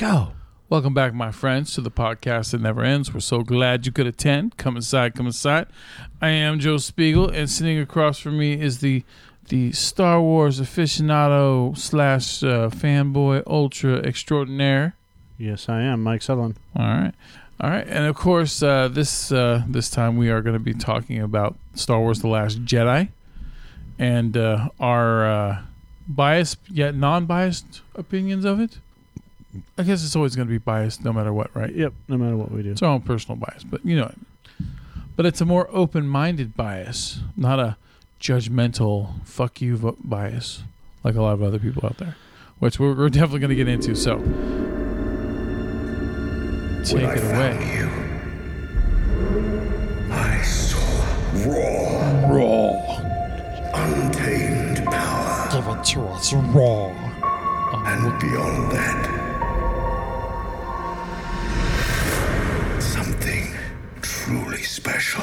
Go. Welcome back, my friends, to the podcast that never ends. We're so glad you could attend. Come inside, come inside. I am Joe Spiegel, and sitting across from me is the the Star Wars aficionado slash uh, fanboy ultra extraordinaire. Yes, I am Mike Sutherland. All right, all right, and of course, uh, this uh, this time we are going to be talking about Star Wars: The Last Jedi, and uh, our uh, biased yet non-biased opinions of it. I guess it's always going to be biased, no matter what, right? Yep. No matter what we do. It's our own personal bias, but you know, what I mean. but it's a more open-minded bias, not a judgmental "fuck you" vo- bias like a lot of other people out there, which we're, we're definitely going to get into. So, take When I it found away. you, I saw raw, Raw. untamed power, Give it to us raw. and beyond that, truly special.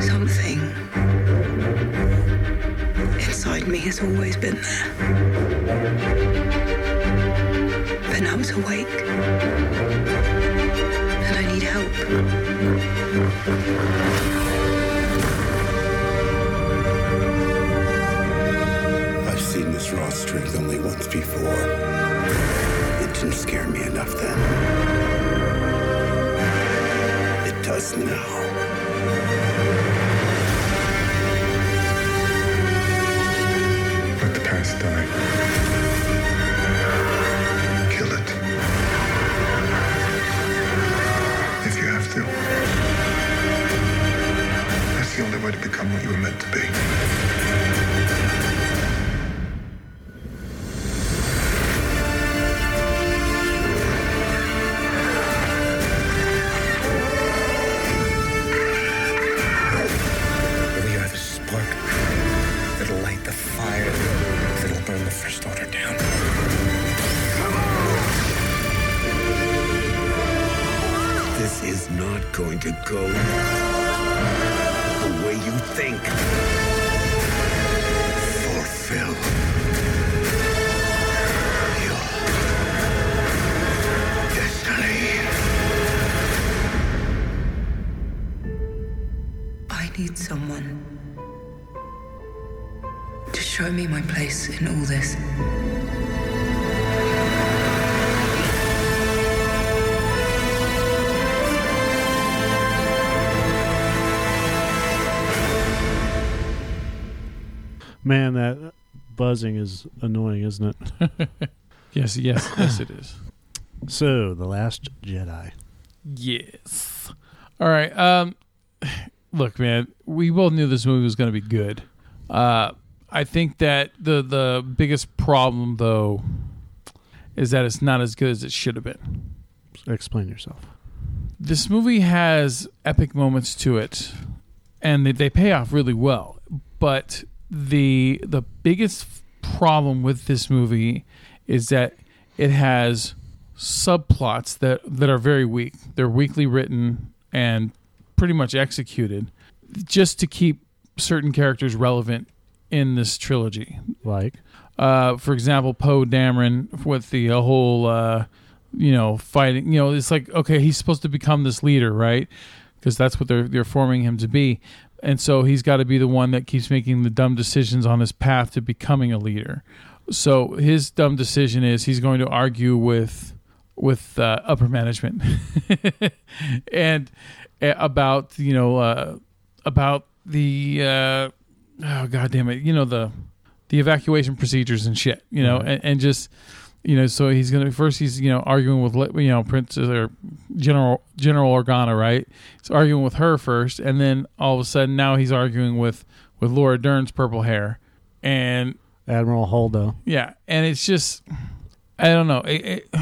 Something inside me has always been there. But now it's awake. And I need help. Seen raw strength only once before. It didn't scare me enough then. It does now. Let the past die. Kill it. If you have to. That's the only way to become what you were meant to be. In all this. Man, that buzzing is annoying, isn't it? Yes, yes, yes, it is. so, The Last Jedi. Yes. All right. Um, look, man, we both knew this movie was going to be good. Uh, I think that the the biggest problem, though, is that it's not as good as it should have been. Explain yourself. This movie has epic moments to it, and they, they pay off really well. But the the biggest problem with this movie is that it has subplots that that are very weak. They're weakly written and pretty much executed just to keep certain characters relevant in this trilogy. Like, Uh, for example, Poe Dameron with the whole, uh, you know, fighting. You know, it's like okay, he's supposed to become this leader, right? Because that's what they're they're forming him to be, and so he's got to be the one that keeps making the dumb decisions on his path to becoming a leader. So his dumb decision is he's going to argue with with uh, upper management and uh, about you know uh, about the uh, oh god damn it you know the the evacuation procedures and shit you know and, and just you know so he's gonna first he's you know arguing with you know prince uh, or general general organa right he's arguing with her first and then all of a sudden now he's arguing with with laura dern's purple hair and Admiral Holdo. yeah, and it's just I don't know. It, it,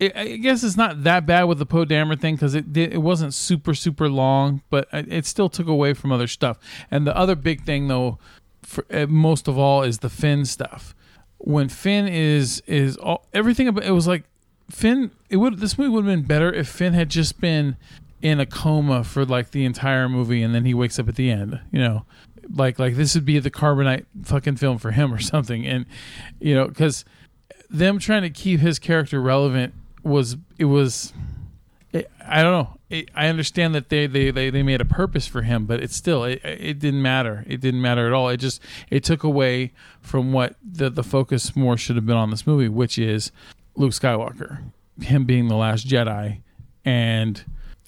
it, I guess it's not that bad with the Poe Dameron thing because it it wasn't super super long, but it still took away from other stuff. And the other big thing though, for, uh, most of all, is the Finn stuff. When Finn is is all everything about it was like Finn. It would this movie would have been better if Finn had just been in a coma for like the entire movie and then he wakes up at the end you know like like this would be the carbonite fucking film for him or something and you know because them trying to keep his character relevant was it was it, i don't know. It, i understand that they, they they they made a purpose for him but it's still it, it didn't matter. It didn't matter at all. It just it took away from what the the focus more should have been on this movie which is luke skywalker him being the last jedi and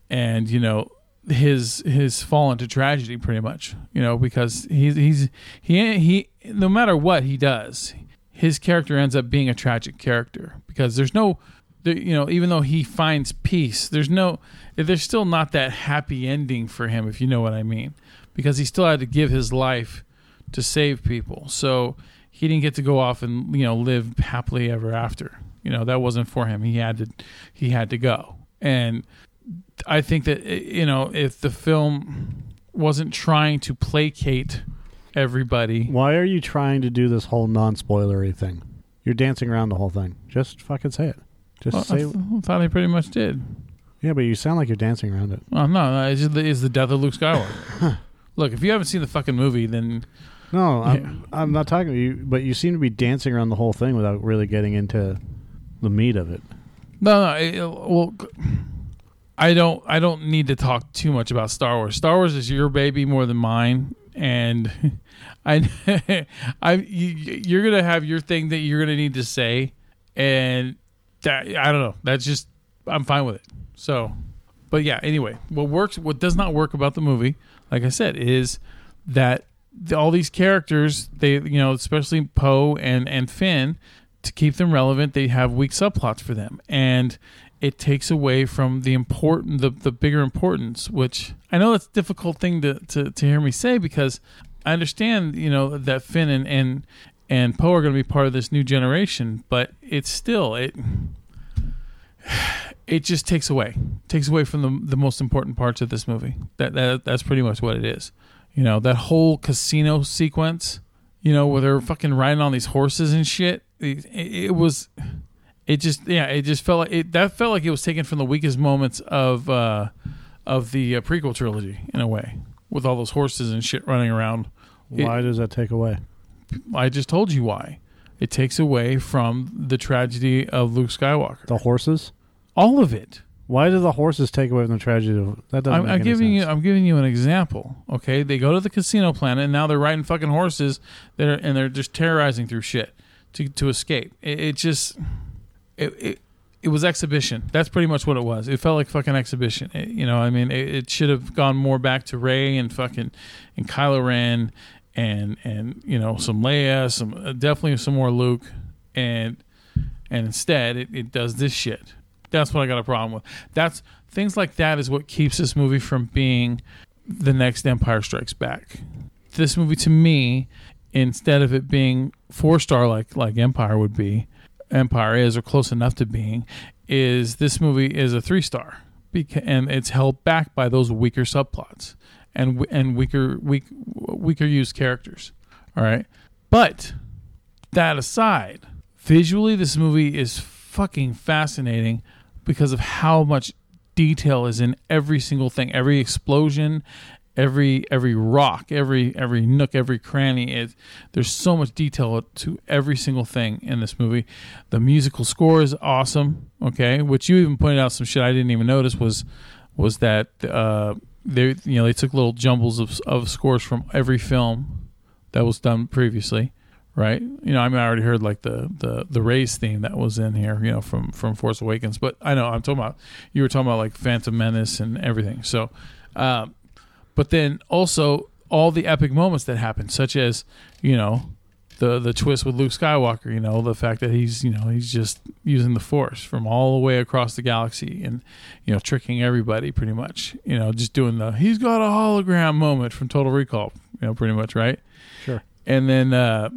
and you know his his fall into tragedy pretty much you know because he's he's he he no matter what he does his character ends up being a tragic character because there's no you know even though he finds peace there's no there's still not that happy ending for him if you know what i mean because he still had to give his life to save people so he didn't get to go off and you know live happily ever after you know that wasn't for him he had to he had to go and I think that eh, you know if the film wasn't trying to placate everybody, Why are you trying to do this whole non-spoilery thing? You're dancing around the whole thing. Just fucking say it. Just well, I say. th- I thought I pretty much did. yeah, but you sound like you're dancing around it. Well, no, no, it's, just the, it's the death of Luke Skywalker. Look, if you haven't seen the fucking movie, then No, I'm, I'm not talking to you, but you seem to be dancing around the whole thing without really getting into the meat of it. no, no. It, well, I don't. I don't need to talk too much about Star Wars. Star Wars is your baby more than mine, and I, I, you, you're gonna have your thing that you're gonna need to say, and that I don't know. That's just I'm fine with it. So, but yeah. Anyway, what works, what does not work about the movie, like I said, is that the, all these characters, they you know, especially Poe and and Finn, to keep them relevant, they have weak subplots for them, and it takes away from the important, the the bigger importance. Which I know that's a difficult thing to to, to hear me say because I understand, you know, that Finn and and and Poe are going to be part of this new generation, but it's still it. It just takes away, takes away from the the most important parts of this movie. That that that's pretty much what it is. You know, that whole casino sequence. You know, where they're fucking riding on these horses and shit. It, it, it was, it just yeah, it just felt like it. That felt like it was taken from the weakest moments of uh of the uh, prequel trilogy in a way, with all those horses and shit running around. It- Why does that take away? I just told you why. It takes away from the tragedy of Luke Skywalker. The horses? All of it. Why do the horses take away from the tragedy of that? Doesn't I'm, make I'm giving you. I'm giving you an example. Okay, they go to the casino planet and now they're riding fucking horses. That are, and they're just terrorizing through shit to to escape. It, it just it, it it was exhibition. That's pretty much what it was. It felt like fucking exhibition. It- you know, I mean, it, it should have gone more back to Rey and fucking and Kylo Ren and and you know some Leia, some uh, definitely some more Luke, and and instead it, it does this shit. That's what I got a problem with. That's things like that is what keeps this movie from being the next Empire Strikes Back. This movie to me, instead of it being four star like like Empire would be, Empire is or close enough to being, is this movie is a three star, and it's held back by those weaker subplots and and weaker weak weaker used characters. All right, but that aside, visually this movie is fucking fascinating because of how much detail is in every single thing, every explosion, every every rock, every every nook, every cranny. It, there's so much detail to every single thing in this movie. The musical score is awesome. Okay, which you even pointed out some shit I didn't even notice was was that uh, they you know they took little jumbles of of scores from every film that was done previously right? You know, I mean, I already heard like the the the race theme that was in here, you know, from from Force Awakens. But I know I'm talking about you were talking about like Phantom Menace and everything. So, um, but then also all the epic moments that happen, such as you know the the twist with Luke Skywalker. You know, the fact that he's you know he's just using the Force from all the way across the galaxy and you know tricking everybody pretty much. You know, just doing the he's got a hologram moment from Total Recall. You know, pretty much right. Sure. And then. uh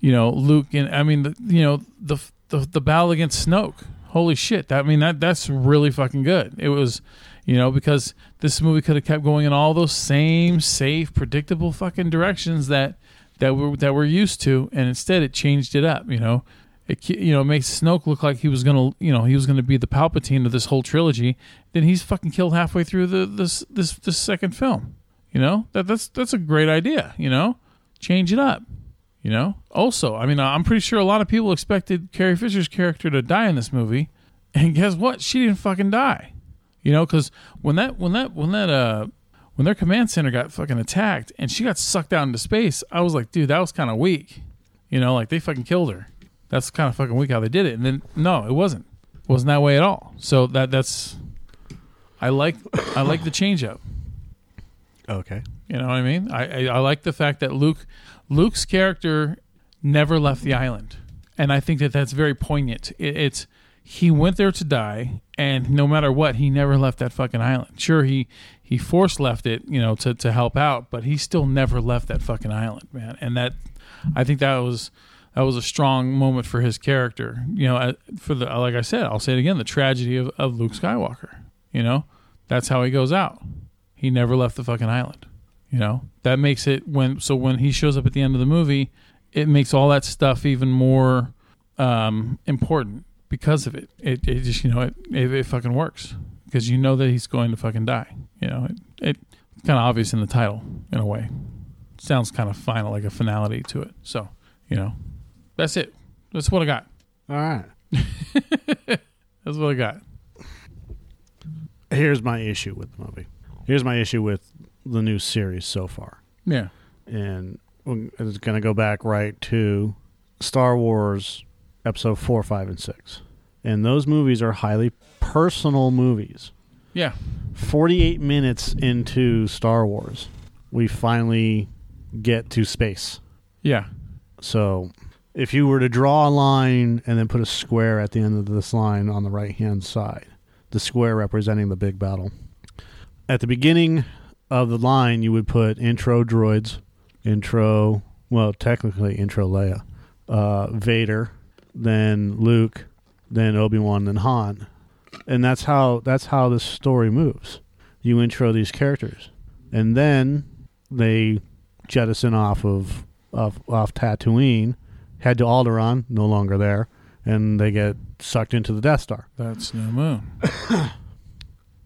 you know Luke and I mean the, you know the, the the battle against Snoke. Holy shit! That, I mean that that's really fucking good. It was, you know, because this movie could have kept going in all those same safe, predictable fucking directions that that we're that we're used to, and instead it changed it up. You know, it you know makes Snoke look like he was gonna you know he was gonna be the Palpatine of this whole trilogy. Then he's fucking killed halfway through the this this this second film. You know that that's that's a great idea. You know, change it up. You know. Also, I mean, I'm pretty sure a lot of people expected Carrie Fisher's character to die in this movie, and guess what? She didn't fucking die. You know, because when that when that when that uh when their command center got fucking attacked and she got sucked out into space, I was like, dude, that was kind of weak. You know, like they fucking killed her. That's kind of fucking weak how they did it. And then no, it wasn't. It wasn't that way at all. So that that's I like I like the change up. Okay. You know what I mean? I, I I like the fact that Luke Luke's character never left the island, and I think that that's very poignant. It, it's he went there to die, and no matter what, he never left that fucking island. Sure, he he force left it, you know, to to help out, but he still never left that fucking island, man. And that I think that was that was a strong moment for his character. You know, uh, for the like I said, I'll say it again: the tragedy of, of Luke Skywalker. You know, that's how he goes out. He never left the fucking island. You know, that makes it when so when he shows up at the end of the movie, it makes all that stuff even more um, important because of it. It, it just you know it, it it fucking works because you know that he's going to fucking die. You know, it, it it's kind of obvious in the title in a way. Sounds kind of final, like a finality to it. So you know, that's it. That's what I got. All right. That's what I got. Here's my issue with the movie. Here's my issue with the new series so far. Yeah. and it's going to go back right to Star Wars episode 4, 5, and 6. And those movies are highly personal movies. Yeah. 48 minutes into Star Wars, we finally get to space. Yeah. So if you were to draw a line and then put a square at the end of this line on the right hand side, the square representing the big battle. At the beginning of the line, you would put intro droids, intro, well, technically intro Leia, uh, Vader, then Luke, then Obi Wan, then Han, and that's how that's how this story moves. You intro these characters, and then they jettison off of off, off Tatooine, head to Alderaan, no longer there, and they get sucked into the Death Star. That's New Moon.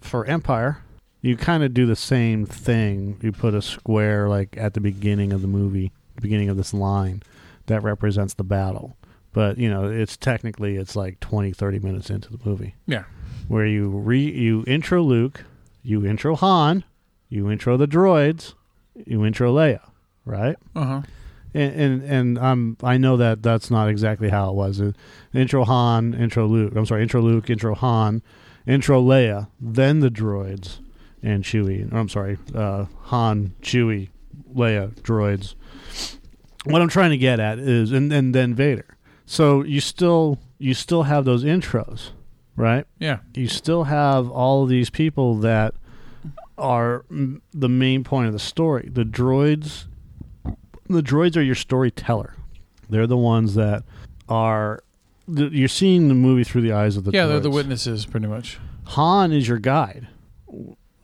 For Empire, you kind of do the same thing. You put a square like at the beginning of the movie, the beginning of this line that represents the battle. But, you know, it's technically it's like 20 30 minutes into the movie Yeah. where you re you intro Luke, you intro Han, you intro the droids, you intro Leia, right? Uh huh. and and, and um, I know that that's not exactly how it was. Intro Han, intro Luke. I'm sorry, intro Luke, intro Han, intro Leia, then the droids and Chewie. Or, I'm sorry, uh, Han, Chewie, Leia, droids. What I'm trying to get at is, and, and then Vader. So you still you still have those intros, right? Yeah. you still have all of these people that are mm, the main point of the story. The droids, the droids are your storyteller. They're the ones that are. th- You're seeing the movie through the eyes of the yeah, they're the droids. witnesses, pretty much. Han is your guide.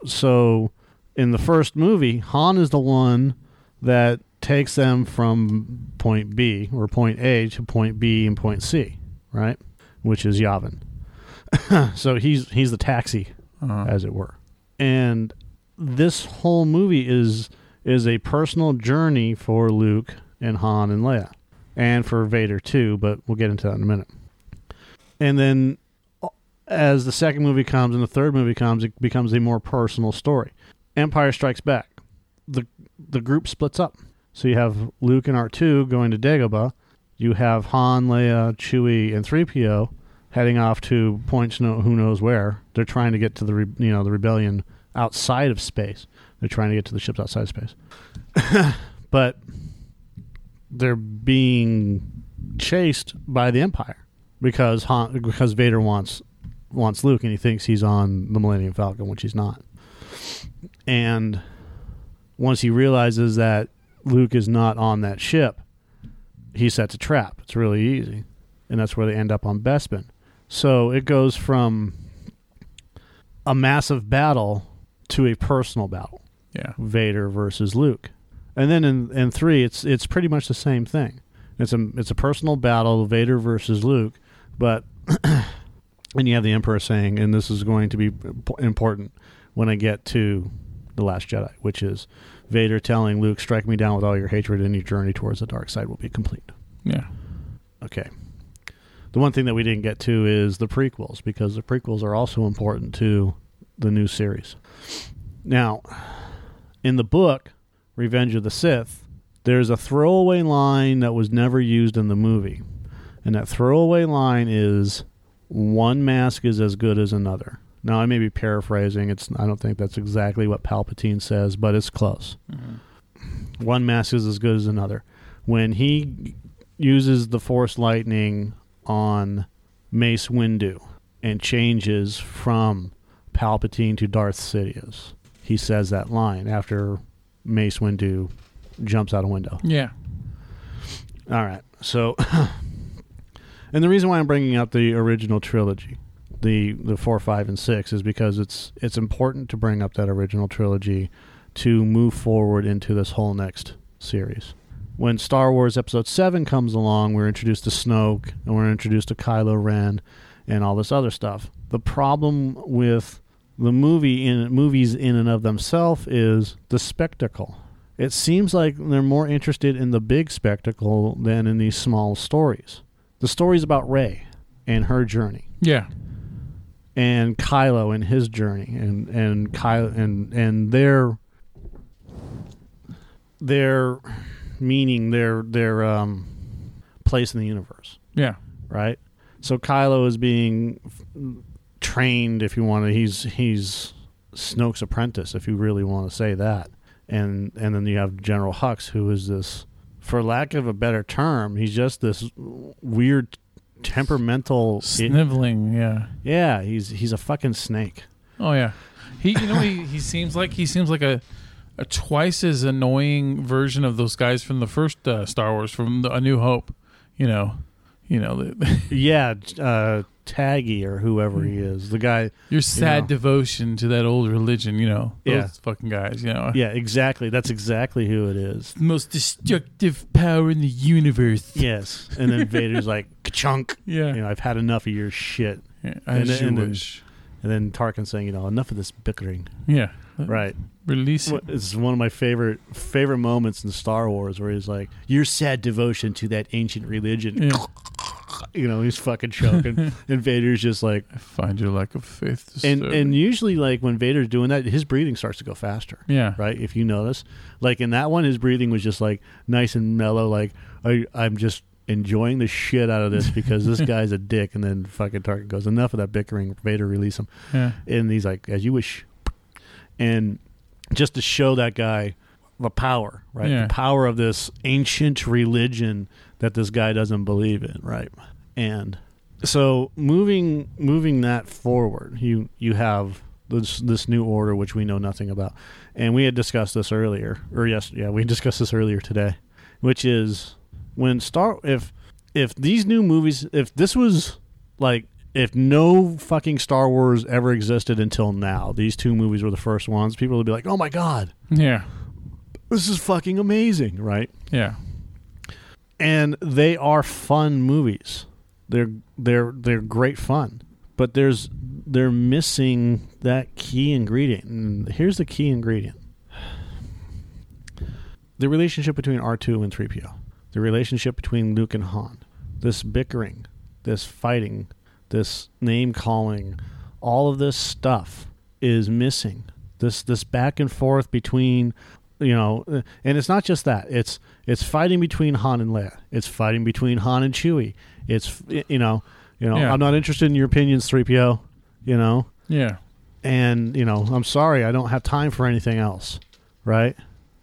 So in the first movie, Han is the one that takes them from point B or point A to point B and point C, right? Which is Yavin. so he's he's the taxi, Uh-huh. as it were. And this whole movie is is a personal journey for Luke and Han and Leia, and for Vader too. But we'll get into that in a minute. And then as the second movie comes and the third movie comes, it becomes a more personal story. Empire Strikes Back. The the group splits up. So you have Luke and R2 going to Dagobah. You have Han, Leia, Chewie, and 3PO heading off to points no, who knows where. They're trying to get to the re, you know the rebellion outside of space. They're trying to get to the ships outside of space. but they're being chased by the Empire because Han, because Vader wants wants Luke and he thinks he's on the Millennium Falcon, which he's not. And once he realizes that Luke is not on that ship, he sets a trap. It's really easy. And that's where they end up on Bespin. So it goes from a massive battle to a personal battle. Yeah. Vader versus Luke. And then in, in three, it's it's pretty much the same thing. It's a it's a personal battle, Vader versus Luke, but and you have the Emperor saying, and this is going to be important when I get to the Last Jedi, which is Vader telling Luke, "Strike me down with all your hatred, and your journey towards the dark side will be complete." Yeah. Okay. The one thing that we didn't get to is the prequels because the prequels are also important to the new series. Now, in the book Revenge of the Sith, there's a throwaway line that was never used in the movie. And that throwaway line is one mask is as good as another. Now, I may be paraphrasing. It's I don't think that's exactly what Palpatine says, but it's close. Mm-hmm. One mask is as good as another. When he uses the Force lightning on Mace Windu and changes from Palpatine to Darth Sidious, he says that line after Mace Windu jumps out a window. Yeah. All right. So, and the reason why I'm bringing up the original trilogy, the the four, five, and six, is because it's it's important to bring up that original trilogy to move forward into this whole next series. When Star Wars Episode Seven comes along, we're introduced to Snoke and we're introduced to Kylo Ren and all this other stuff. The problem with the movie in movies in and of themselves is the spectacle. It seems like they're more interested in the big spectacle than in these small stories. The story's about Rey and her journey, Yeah. And Kylo and his journey, and and Kylo and and their their meaning, their their um, place in the universe Yeah. right? So Kylo is being trained, if you want to. He's he's Snoke's apprentice, if you really want to say that. And and then you have General Hux, who is this, for lack of a better term, he's just this weird, temperamental. Sniveling. Yeah. yeah, he's he's a fucking snake. Oh yeah. He you know he, he seems like he seems like a a twice as annoying version of those guys from the first uh, Star Wars from the, A New Hope. You know. You know, the, Yeah, uh, Tagge or whoever he is, the guy. your sad know. devotion to that old religion, you know. Those Yeah. fucking guys, you know. Yeah, exactly. That's exactly who it is. Most destructive power in the universe. Yes, and then Vader's like, "Chunk." Yeah. You know, I've had enough of your shit. yeah. And then- and then- And then Tarkin saying, you know, enough of this bickering. Yeah. Right. Release it. It's one of my favorite favorite moments in Star Wars where he's like, "Your sad devotion to that ancient religion." Yeah. You know, he's fucking choking, and Vader's just like, I find your lack of faith and and usually like when Vader's doing that, his breathing starts to go faster. yeah. Right. If you notice, like in that one, his breathing was just like nice and mellow. Like I, I'm just enjoying the shit out of this because this guy's a dick. And then fucking Tarkin goes, enough of that bickering. Vader, release him. Yeah. and he's like, "As you wish," and just to show that guy the power, right? Yeah. The power of this ancient religion that this guy doesn't believe in, right? And so moving moving that forward, you you have this this new order which we know nothing about, and we had discussed this earlier, or yes, yeah, we discussed this earlier today, which is when Star if if these new movies if this was like if no fucking Star Wars ever existed until now, these two movies were the first ones, people would be like, "Oh my god, Yeah. this is fucking amazing," right? Yeah. And they are fun movies. They're they're they're great fun, but there's they're missing that key ingredient. And here's the key ingredient: the relationship between R two and three PO, the relationship between Luke and Han, this bickering, this fighting, this name calling, all of this stuff is missing. This this back and forth between you know, uh, and it's not just that. It's it's fighting between Han and Leia. It's fighting between Han and Chewie. It's you know, you know, Yeah. I'm not interested in your opinions, 3PO, you know. Yeah. And, you know, I'm sorry, I don't have time for anything else. Right?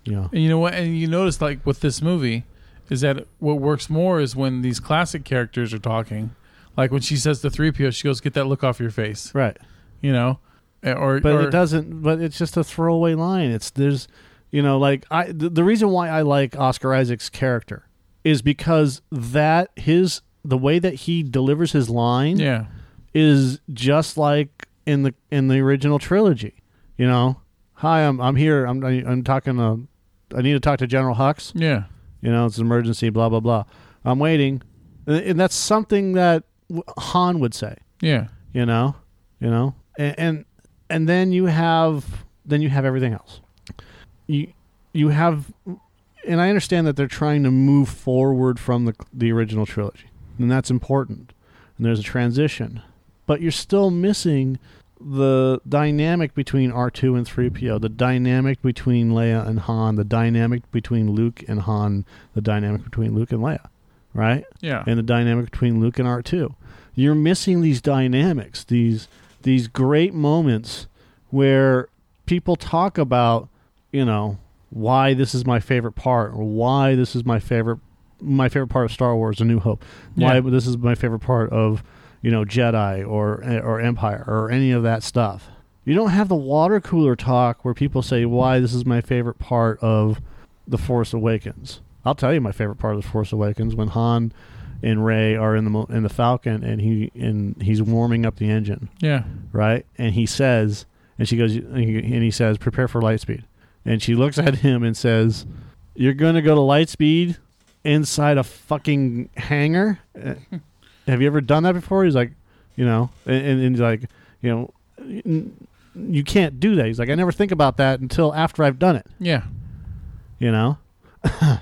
You know. And you know what? And you notice, like with this movie, is that what works more is when these classic characters are talking. Like when she says the three PO, she goes, "Get that look off your face," Right. you know, Eh, or but or, it doesn't but it's just a throwaway line. It's there's you know like i the, the reason why i like oscar isaac's character is because that his the way that he delivers his line Yeah, is just like in the in the original trilogy you know? Hi i'm i'm here. I'm i'm talking to i need to talk to general hux. Yeah, you know it's an emergency blah blah blah I'm waiting, and, and that's something that Han would say. Yeah. You know, you know, and, and and then you have then you have everything else. You you have, and I understand that they're trying to move forward from the the original trilogy, and that's important. And there's a transition, but you're still missing the dynamic between R2 and 3PO, the dynamic between Leia and Han, the dynamic between Luke and Han, the dynamic between Luke and Leia, right? Yeah. And the dynamic between Luke and R2. You're missing these dynamics, these these great moments where people talk about, you know, why this is my favorite part or why this is my favorite my favorite part of Star Wars A New Hope. Why Yeah. this is my favorite part of you know Jedi or or Empire or any of that stuff. You don't have the water cooler talk where people say why this is my favorite part of The Force Awakens. I'll tell you my favorite part of The Force Awakens when Han and Rey are in the in the Falcon and he and he's warming up the engine, Yeah. right? And he says and she goes and he, and he says prepare for light speed. And she looks at him and says, "You're going to go to light speed inside a fucking hangar?" Have you ever done that before? He's like, you know, and, and, and he's like, you know, "N- you can't do that. He's like, I never think about that until after I've done it. Yeah. You know,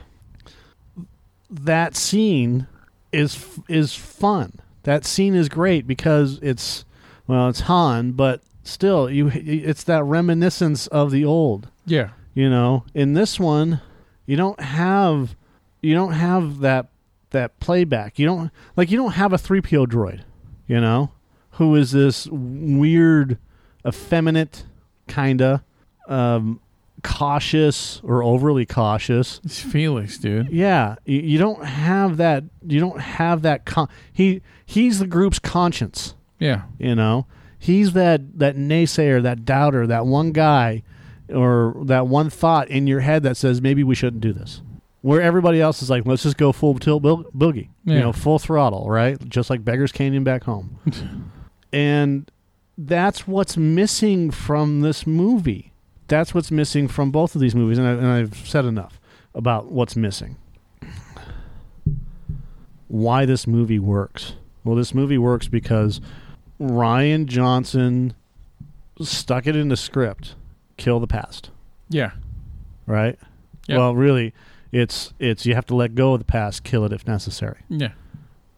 that scene is is fun. That scene is great because it's well, it's Han, but still, you it's that reminiscence of the old. Yeah. You know, in this one, you don't have you don't have that that playback. You don't like you don't have a 3PO droid, you know, who is this weird effeminate kinda um cautious or overly cautious. It's Felix, dude. Yeah, you, you don't have that you don't have that con- he he's the group's conscience. Yeah. You know, he's that that naysayer, that doubter, that one guy, or that one thought in your head that says maybe we shouldn't do this. Where everybody else is like, let's just go full tilt bo- boogie, you know, full throttle, right? Just like Beggars Canyon back home. and that's what's missing from this movie. That's what's missing from both of these movies, and, I, and I've said enough about what's missing. Why this movie works? Well, this movie works because Rian Johnson stuck it in the script, kill the past, Yeah. right? Yeah. Well, really, it's it's you have to let go of the past, kill it if necessary Yeah.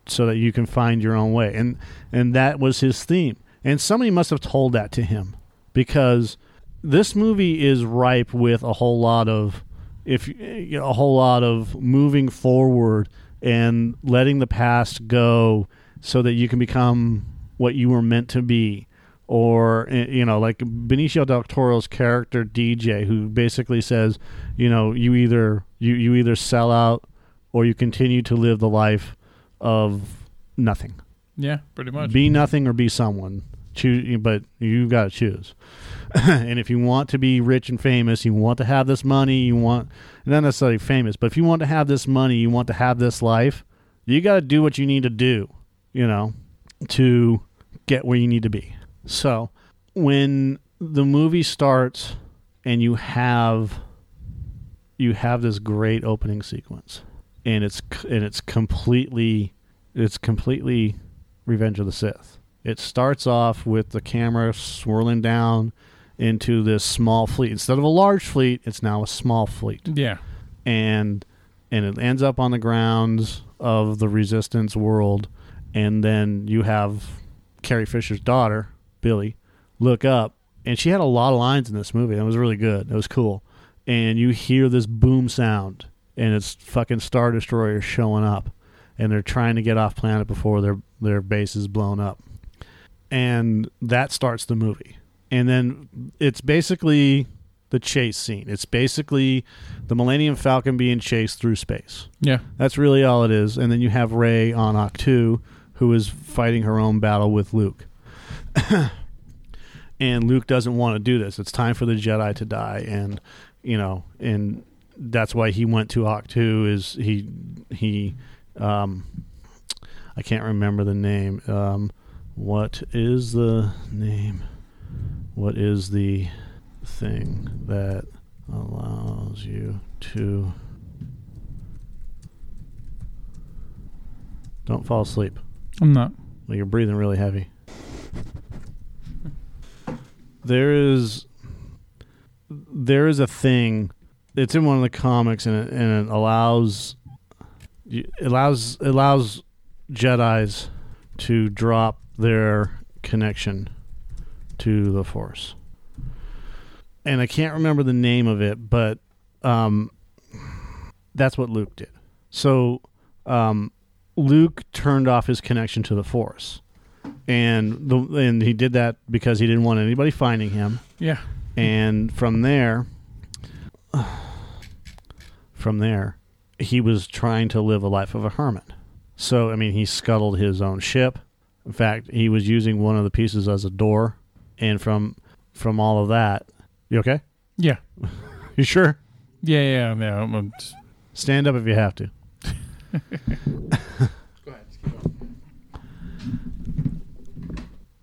so that you can find your own way. And and that was his theme. And somebody must have told that to him because this movie is ripe with a whole lot of if you know, a whole lot of moving forward and letting the past go so that you can become what you were meant to be or eh, you know like Benicio del Toro's character DJ who basically says you know you either you you either sell out or you continue to live the life of nothing. Yeah. Pretty much. Be nothing or be someone. Choose, but you got to choose. and if you want to be rich and famous, you want to have this money, you want not necessarily famous, but if you want to have this money, you want to have this life, you got to do what you need to do, you know, to get where you need to be. So, when the movie starts and you have you have this great opening sequence and it's and it's completely it's completely Revenge of the Sith. It starts off with the camera swirling down into this small fleet. Instead of a large fleet, it's now a small fleet. Yeah. And and it ends up on the grounds of the resistance world and then you have Carrie Fisher's daughter, Billie, look up and she had a lot of lines in this movie. It was really good. It was cool. And you hear this boom sound and it's fucking Star Destroyer showing up and they're trying to get off planet before their their base is blown up. And that starts the movie. And then it's basically the chase scene. It's basically the Millennium Falcon being chased through space. Yeah. That's really all it is. And then you have Rey on Ahch-To, who is fighting her own battle with Luke. and Luke doesn't want to do this. It's time for the Jedi to die, and you know, and that's why he went to Ahch-To. Is he he? Um, I can't remember the name. Um, what is the name? What is the thing that allows you to Don't fall asleep. I'm not. Well, you're breathing really heavy. There is there is a thing. It's in one of the comics, and it, and it allows it allows allows Jedi's to drop their connection to the Force. And I can't remember the name of it, but um, that's what Luke did. So um, Luke turned off his connection to the Force, and the and he did that because he didn't want anybody finding him. Yeah. And from there, from there, he was trying to live a life of a hermit. So I mean, he scuttled his own ship. In fact, he was using one of the pieces as a door, and from from all of that, you okay? Yeah. You sure? Yeah. Yeah. Yeah. I'm, I'm just- Stand up if you have to.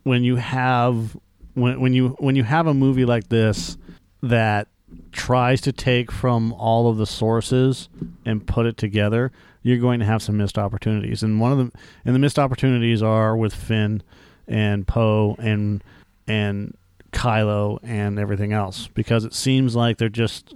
when you have when when you when you have a movie like this that tries to take from all of the sources and put it together, you're going to have some missed opportunities. And one of them and the missed opportunities are with Finn and Poe and and Kylo and everything else because it seems like they're just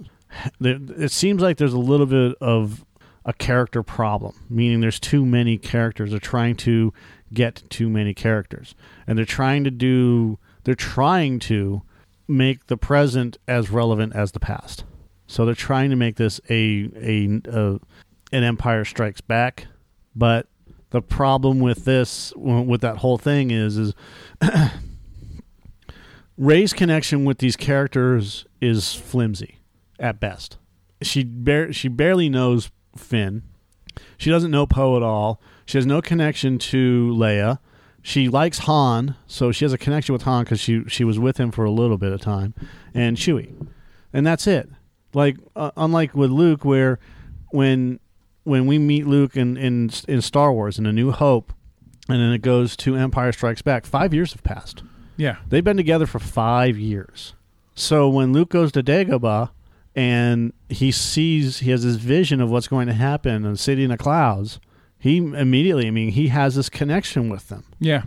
it seems like there's a little bit of a character problem, meaning there's too many characters. They're trying to get too many characters, and they're trying to do. They're trying to make the present as relevant as the past. So they're trying to make this a a, a an Empire Strikes Back, but the problem with this with that whole thing is is Rey's connection with these characters is flimsy at best. She bar- she barely knows Finn. She doesn't know Poe at all. She has no connection to Leia. She likes Han, so she has a connection with Han because she she was with him for a little bit of time, and Chewie, and that's it. Like uh, unlike with Luke, where when when we meet Luke in, in in Star Wars in A New Hope, and then it goes to Empire Strikes Back, five years have passed. yeah. They've been together for five years. So when Luke goes to Dagobah and he sees, he has this vision of what's going to happen in the city in the clouds, he immediately, I mean, he has this connection with them. Yeah.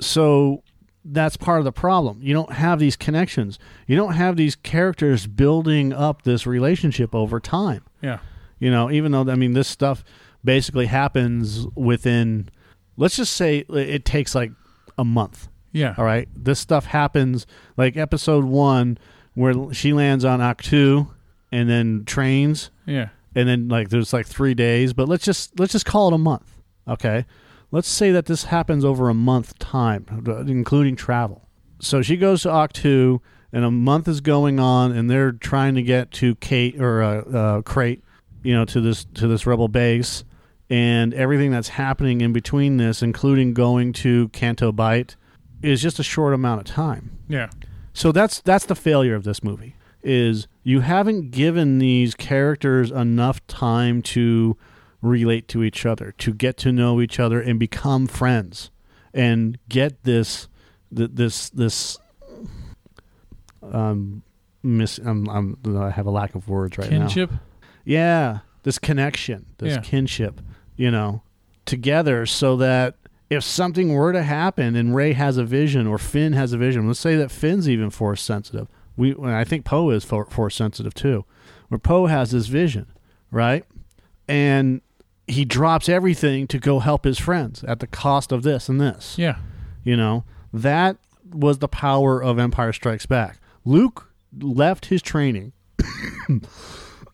So that's part of the problem. You don't have these connections. You don't have these characters building up this relationship over time. Yeah. You know, even though I mean this stuff basically happens within let's just say it takes like a month. Yeah. All right. This stuff happens like episode 1 where she lands on Ahch-To and then trains Yeah. And then like there's like 3 days, but let's just let's just call it a month. Okay? Let's say that this happens over a month time including travel. So she goes to Ahch-To and a month is going on and they're trying to get to Kate or uh, uh, Crait, you know, to this to this rebel base and everything that's happening in between this including going to Canto Bight is just a short amount of time. Yeah. So that's that's the failure of this movie is you haven't given these characters enough time to relate to each other, to get to know each other and become friends and get this this this um miss I'm, I'm I have a lack of words right now. Kinship. Yeah, this connection, this Yeah. kinship, you know, together so that if something were to happen and Rey has a vision or Finn has a vision, let's say that Finn's even force sensitive. We, I think Poe is for, force sensitive too, where Poe has this vision, right? And he drops everything to go help his friends at the cost of this and this. Yeah. You know, that was the power of Empire Strikes Back. Luke left his training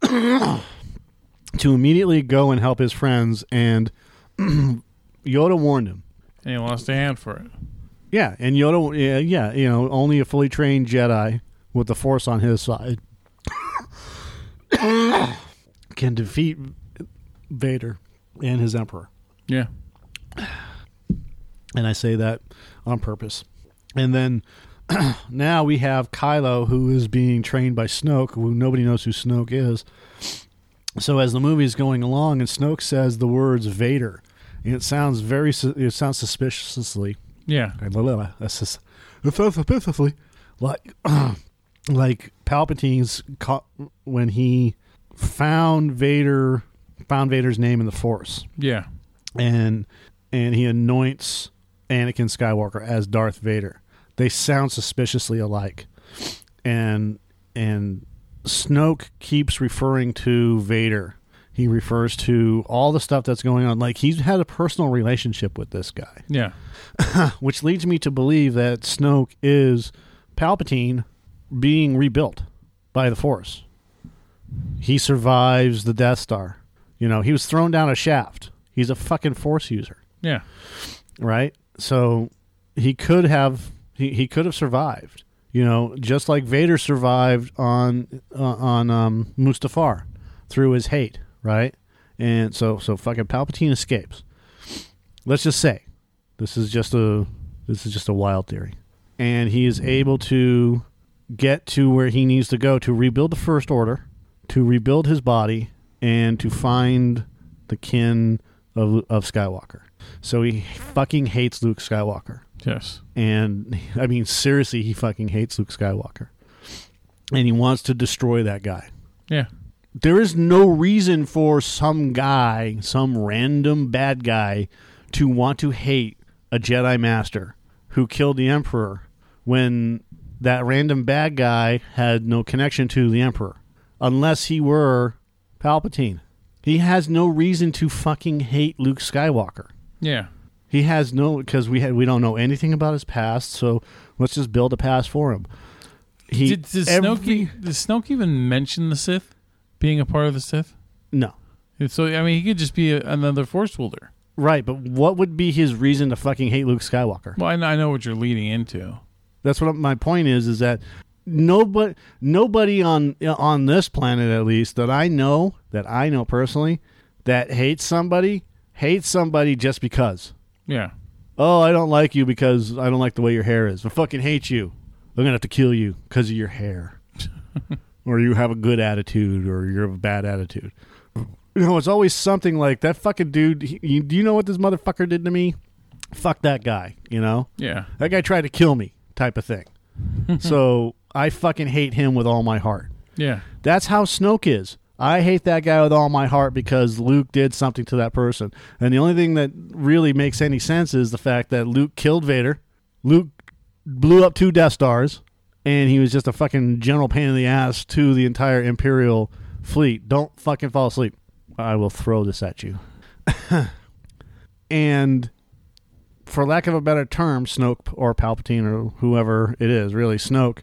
to immediately go and help his friends, and Yoda warned him. And he lost a hand for it. Yeah, and Yoda, yeah, yeah, you know, only a fully trained Jedi with the Force on his side can defeat Vader and his Emperor. Yeah. and I say that on purpose. And then now we have Kylo, who is being trained by Snoke, who nobody knows who Snoke is. So as the movie is going along, and Snoke says the words Vader, and it sounds very, it sounds suspiciously, Yeah. that's just, it sounds suspiciously like, like Palpatine's when he found Vader found Vader's name in the Force, Yeah. and and he anoints Anakin Skywalker as Darth Vader. They sound suspiciously alike, and and Snoke keeps referring to Vader. He refers to all the stuff that's going on. Like he's had a personal relationship with this guy, Yeah. which leads me to believe that Snoke is Palpatine being rebuilt by the Force. He survives the Death Star. You know, he was thrown down a shaft. He's a fucking Force user Yeah. right? So he could have he, he could have survived. You know, just like Vader survived on uh, on um, Mustafar through his hate, right? And so so fucking Palpatine escapes. Let's just say this is just a this is just a wild theory, and he is able to get to where he needs to go to rebuild the First Order, to rebuild his body, and to find the kin of of Skywalker. So he fucking hates Luke Skywalker. Yes. And I mean, seriously, he fucking hates Luke Skywalker. And he wants to destroy that guy. Yeah. There is no reason for some guy, some random bad guy, to want to hate a Jedi Master who killed the Emperor when that random bad guy had no connection to the Emperor. Unless he were Palpatine. He has no reason to fucking hate Luke Skywalker. Yeah. He has no because we had we don't know anything about his past, so let's just build a past for him. He Did, did, every- Snoke, did Snoke even mention the Sith being a part of the Sith? no So I mean, he could just be a, another Force wielder. right, but what would be his reason to fucking hate Luke Skywalker? Well, I know, I know what you're leading into. That's what my point is. Is that nobody nobody on on this planet at least that I know that I know personally that hates somebody hates somebody just because. Yeah. Oh, I don't like you because I don't like the way your hair is. I fucking hate you. I'm gonna have to kill you because of your hair, or you have a good attitude, or you have a bad attitude. You know, it's always something like that. Fucking dude. He, you, do you know what this motherfucker did to me? Fuck that guy. You know, Yeah. that guy tried to kill me, type of thing. so I fucking hate him with all my heart. Yeah. That's how Snoke is. I hate that guy with all my heart because Luke did something to that person. And the only thing that really makes any sense is the fact that Luke killed Vader. Luke blew up two Death Stars, and he was just a fucking general pain in the ass to the entire Imperial fleet. Don't fucking fall asleep. I will throw this at you. and for lack of a better term, Snoke or Palpatine or whoever it is, really Snoke,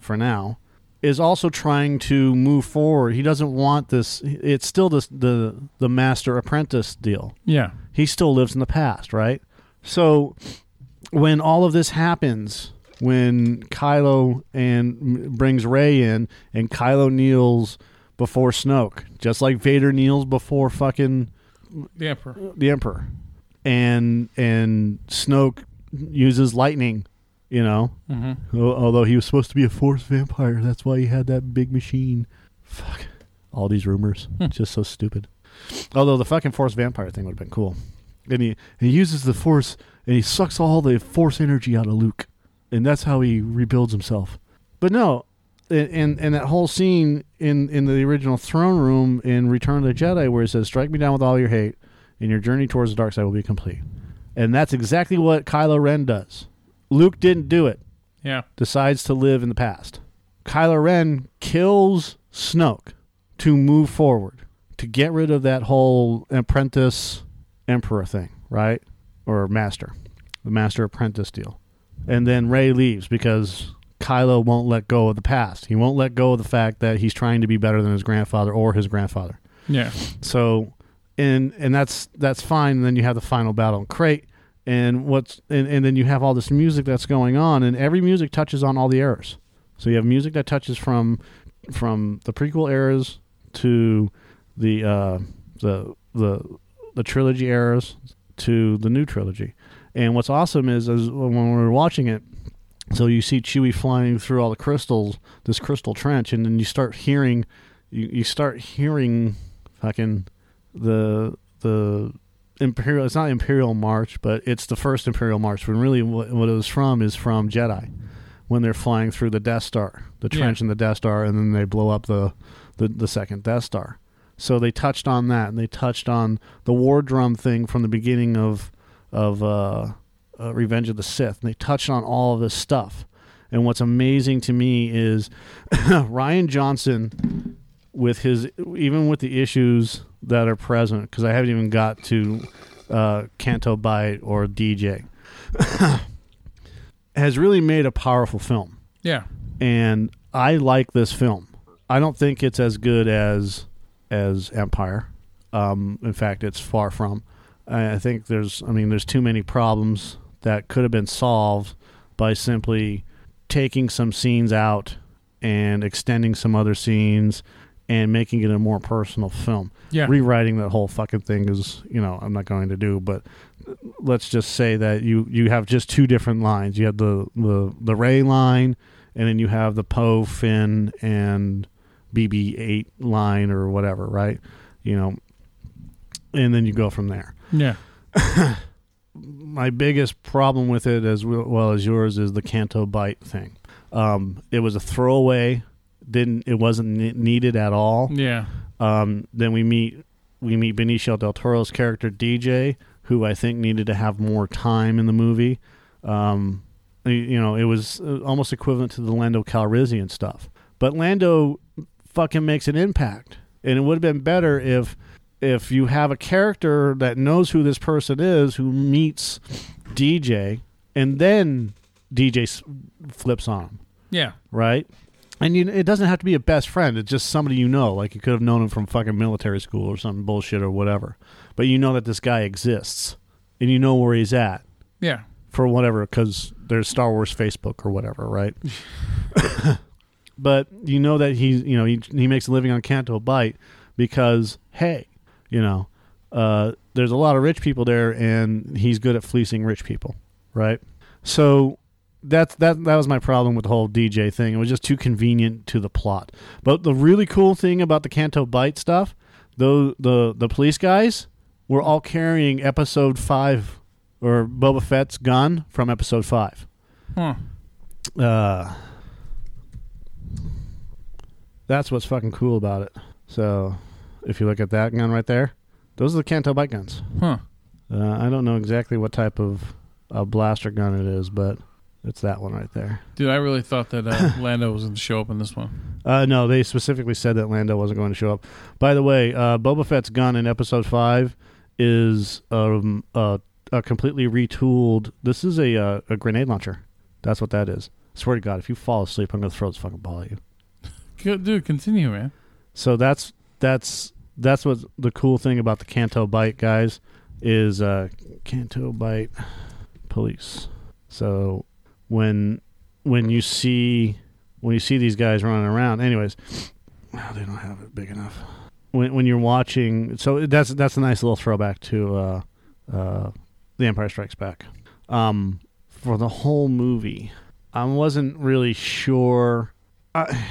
for now, is also trying to move forward. He doesn't want this. It's still this the the master apprentice deal. Yeah. He still lives in the past, right? So when all of this happens, when Kylo and brings Rey in, and Kylo kneels before Snoke, just like Vader kneels before fucking The Emperor. the Emperor, and and Snoke uses lightning, you know, Mm-hmm. Although he was supposed to be a force vampire, that's why he had that big machine. Fuck. All these rumors. Just so stupid. Although the fucking force vampire thing would have been cool. And he, he uses the force and he sucks all the force energy out of Luke. And that's how he rebuilds himself. But no, and in that whole scene in, in the original throne room in Return of the Jedi where it says, Strike me down with all your hate, and your journey towards the dark side will be complete. And that's exactly what Kylo Ren does. Luke didn't do it Yeah. decides to live in the past. Kylo Ren kills Snoke to move forward, to get rid of that whole apprentice emperor thing, right? Or master, the master apprentice deal. And then Rey leaves because Kylo won't let go of the past. He won't let go of the fact that he's trying to be better than his grandfather or his grandfather. Yeah. So, and and that's that's fine. And then you have the final battle in Crait, and what's and, and then you have all this music that's going on, and every music touches on all the eras. So you have music that touches from from the prequel eras to the uh, the the the trilogy eras to the new trilogy. And what's awesome is, is when we were watching it, so you see Chewie flying through all the crystals, this crystal trench, and then you start hearing, you, you start hearing, fucking the the imperial. It's not Imperial March, but it's the first Imperial March. When really what, what it was from is from Jedi, when they're flying through the Death Star, the Yeah. trench in the Death Star, and then they blow up the the, the second Death Star. So they touched on that, and they touched on the war drum thing from the beginning of of uh, uh, Revenge of the Sith. And they touched on all of this stuff. And what's amazing to me is Rian Johnson, with his even with the issues that are present, because I haven't even got to uh, Canto Bight or DJ, has really made a powerful film Yeah. and I like this film. I don't think it's as good as as Empire. Um, in fact, it's far from. I I think there's, I mean, there's too many problems that could have been solved by simply taking some scenes out and extending some other scenes and making it a more personal film. Yeah. Rewriting that whole fucking thing is, you know, I'm not going to do, but let's just say that you you have just two different lines. You have the the the Rey line, and then you have the Poe, Finn, and BB-8 line or whatever, right? You know, and then you go from there. Yeah. My biggest problem with it, as well- well as yours, is the Canto Bight thing. Um, it was a throwaway. Didn't it wasn't needed at all. Yeah. Um, then we meet we meet Benicio del Toro's character DJ, who I think needed to have more time in the movie. Um, you know, it was uh, almost equivalent to the Lando Calrissian stuff. But Lando fucking makes an impact, and it would have been better if if you have a character that knows who this person is, who meets DJ, and then DJ flips on him Yeah. right? And you, it doesn't have to be a best friend. It's just somebody you know. Like you could have known him from fucking military school or some bullshit or whatever. But you know that this guy exists, and you know where he's at Yeah. for whatever because there's Star Wars Facebook or whatever, right? but you know that he's you know he he makes a living on Canto Bight because hey, you know, uh, there's a lot of rich people there, and he's good at fleecing rich people, right? So that's that that was my problem with the whole DJ thing. It was just too convenient to the plot. But the really cool thing about the Canto Bight stuff, though the the police guys were all carrying episode five or Boba Fett's gun from episode five. Huh. Uh, that's what's fucking cool about it. So, if you look at that gun right there, those are the Canto Bight guns. Huh. Uh, I don't know exactly what type of uh, blaster gun it is, but it's that one right there. Dude, I really thought that uh, Lando was going to show up in this one. Uh, no, they specifically said that Lando wasn't going to show up. By the way, uh, Boba Fett's gun in Episode Five is um, uh, a completely retooled. This is a uh, a grenade launcher. That's what that is. swear to God, if you fall asleep, I'm gonna throw this fucking ball at you. Dude, continue, man. So that's that's that's what the cool thing about the Canto Bight guys is uh, Canto Bight police. So when when you see when you see these guys running around, anyways, well, they don't have it big enough. When when you're watching, so that's that's a nice little throwback to uh, uh, The Empire Strikes Back. Um, for the whole movie, I wasn't really sure. I,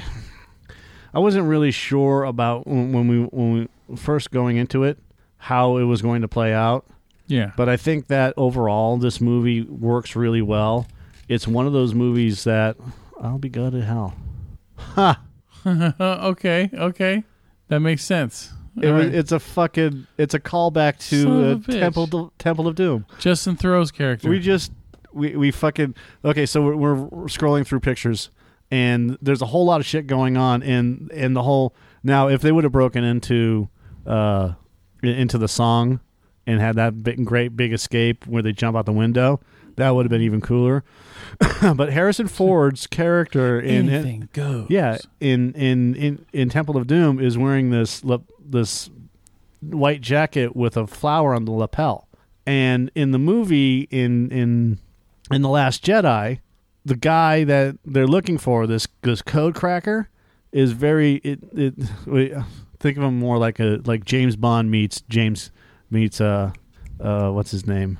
I wasn't really sure about when when we when we first going into it how it was going to play out. Yeah. But I think that overall, this movie works really well. It's one of those movies that I'll be good at hell. Ha! okay. Okay. That makes sense. It was, right. It's a fucking. It's a callback to of uh, a bitch. Temple Temple of Doom. Justin Theroux's character. We just we we fucking okay. So we're, we're scrolling through pictures, and there's a whole lot of shit going on, and and the whole now if they would have broken into uh into the song and had that big, great big escape where they jump out the window, that would have been even cooler. but Harrison Ford's character in Anything goes. yeah, in, in in in Temple of Doom is wearing this lap- this white jacket with a flower on the lapel. And in the movie in in in the Last Jedi, the guy that they're looking for this this code cracker is very it it we- think of him more like a like James Bond meets James meets uh uh what's his name?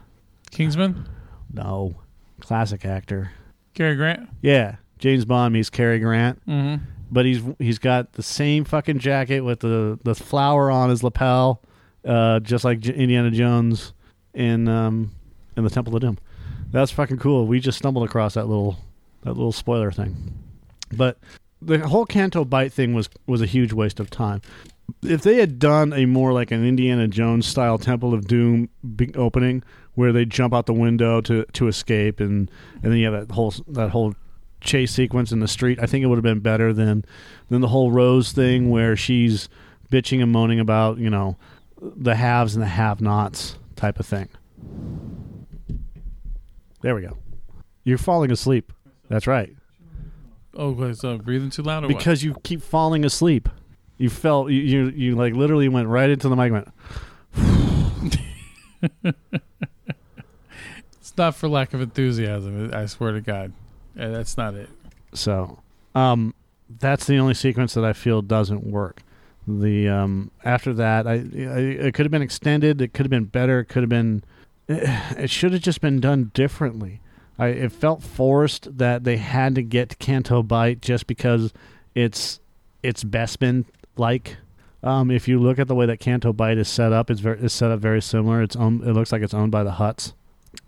Kingsman. No. Classic actor. Cary Grant. Yeah, James Bond meets Cary Grant Mm-hmm. but he's he's got the same fucking jacket with the the flower on his lapel, uh, just like J- Indiana Jones in um in the Temple of Doom. That's fucking cool. We just stumbled across that little that little spoiler thing, but the whole Canto Bight thing was was a huge waste of time. if they had done a more like an Indiana Jones style Temple of Doom opening where they jump out the window to to escape and and then you have that whole that whole chase sequence in the street, I think it would have been better than than the whole Rose thing where she's bitching and moaning about you know the haves and the have-nots type of thing. There we go. You're falling asleep. That's right. Oh, so uh, breathing too loud or what? Because you keep falling asleep. You felt you, you you like literally went right into the mic. and Went. It's not for lack of enthusiasm. I swear to God, Uh, that's not it. So, um, that's the only sequence that I feel doesn't work. The um, after that, I, I it could have been extended. It could have been better. It could have been. It should have just been done differently. I it felt forced that they had to get to Canto Bight just because it's it's Bespin like. Um, if you look at the way that Canto Bight is set up, it's very it's set up very similar. It's owned, it looks like it's owned by the Hutts,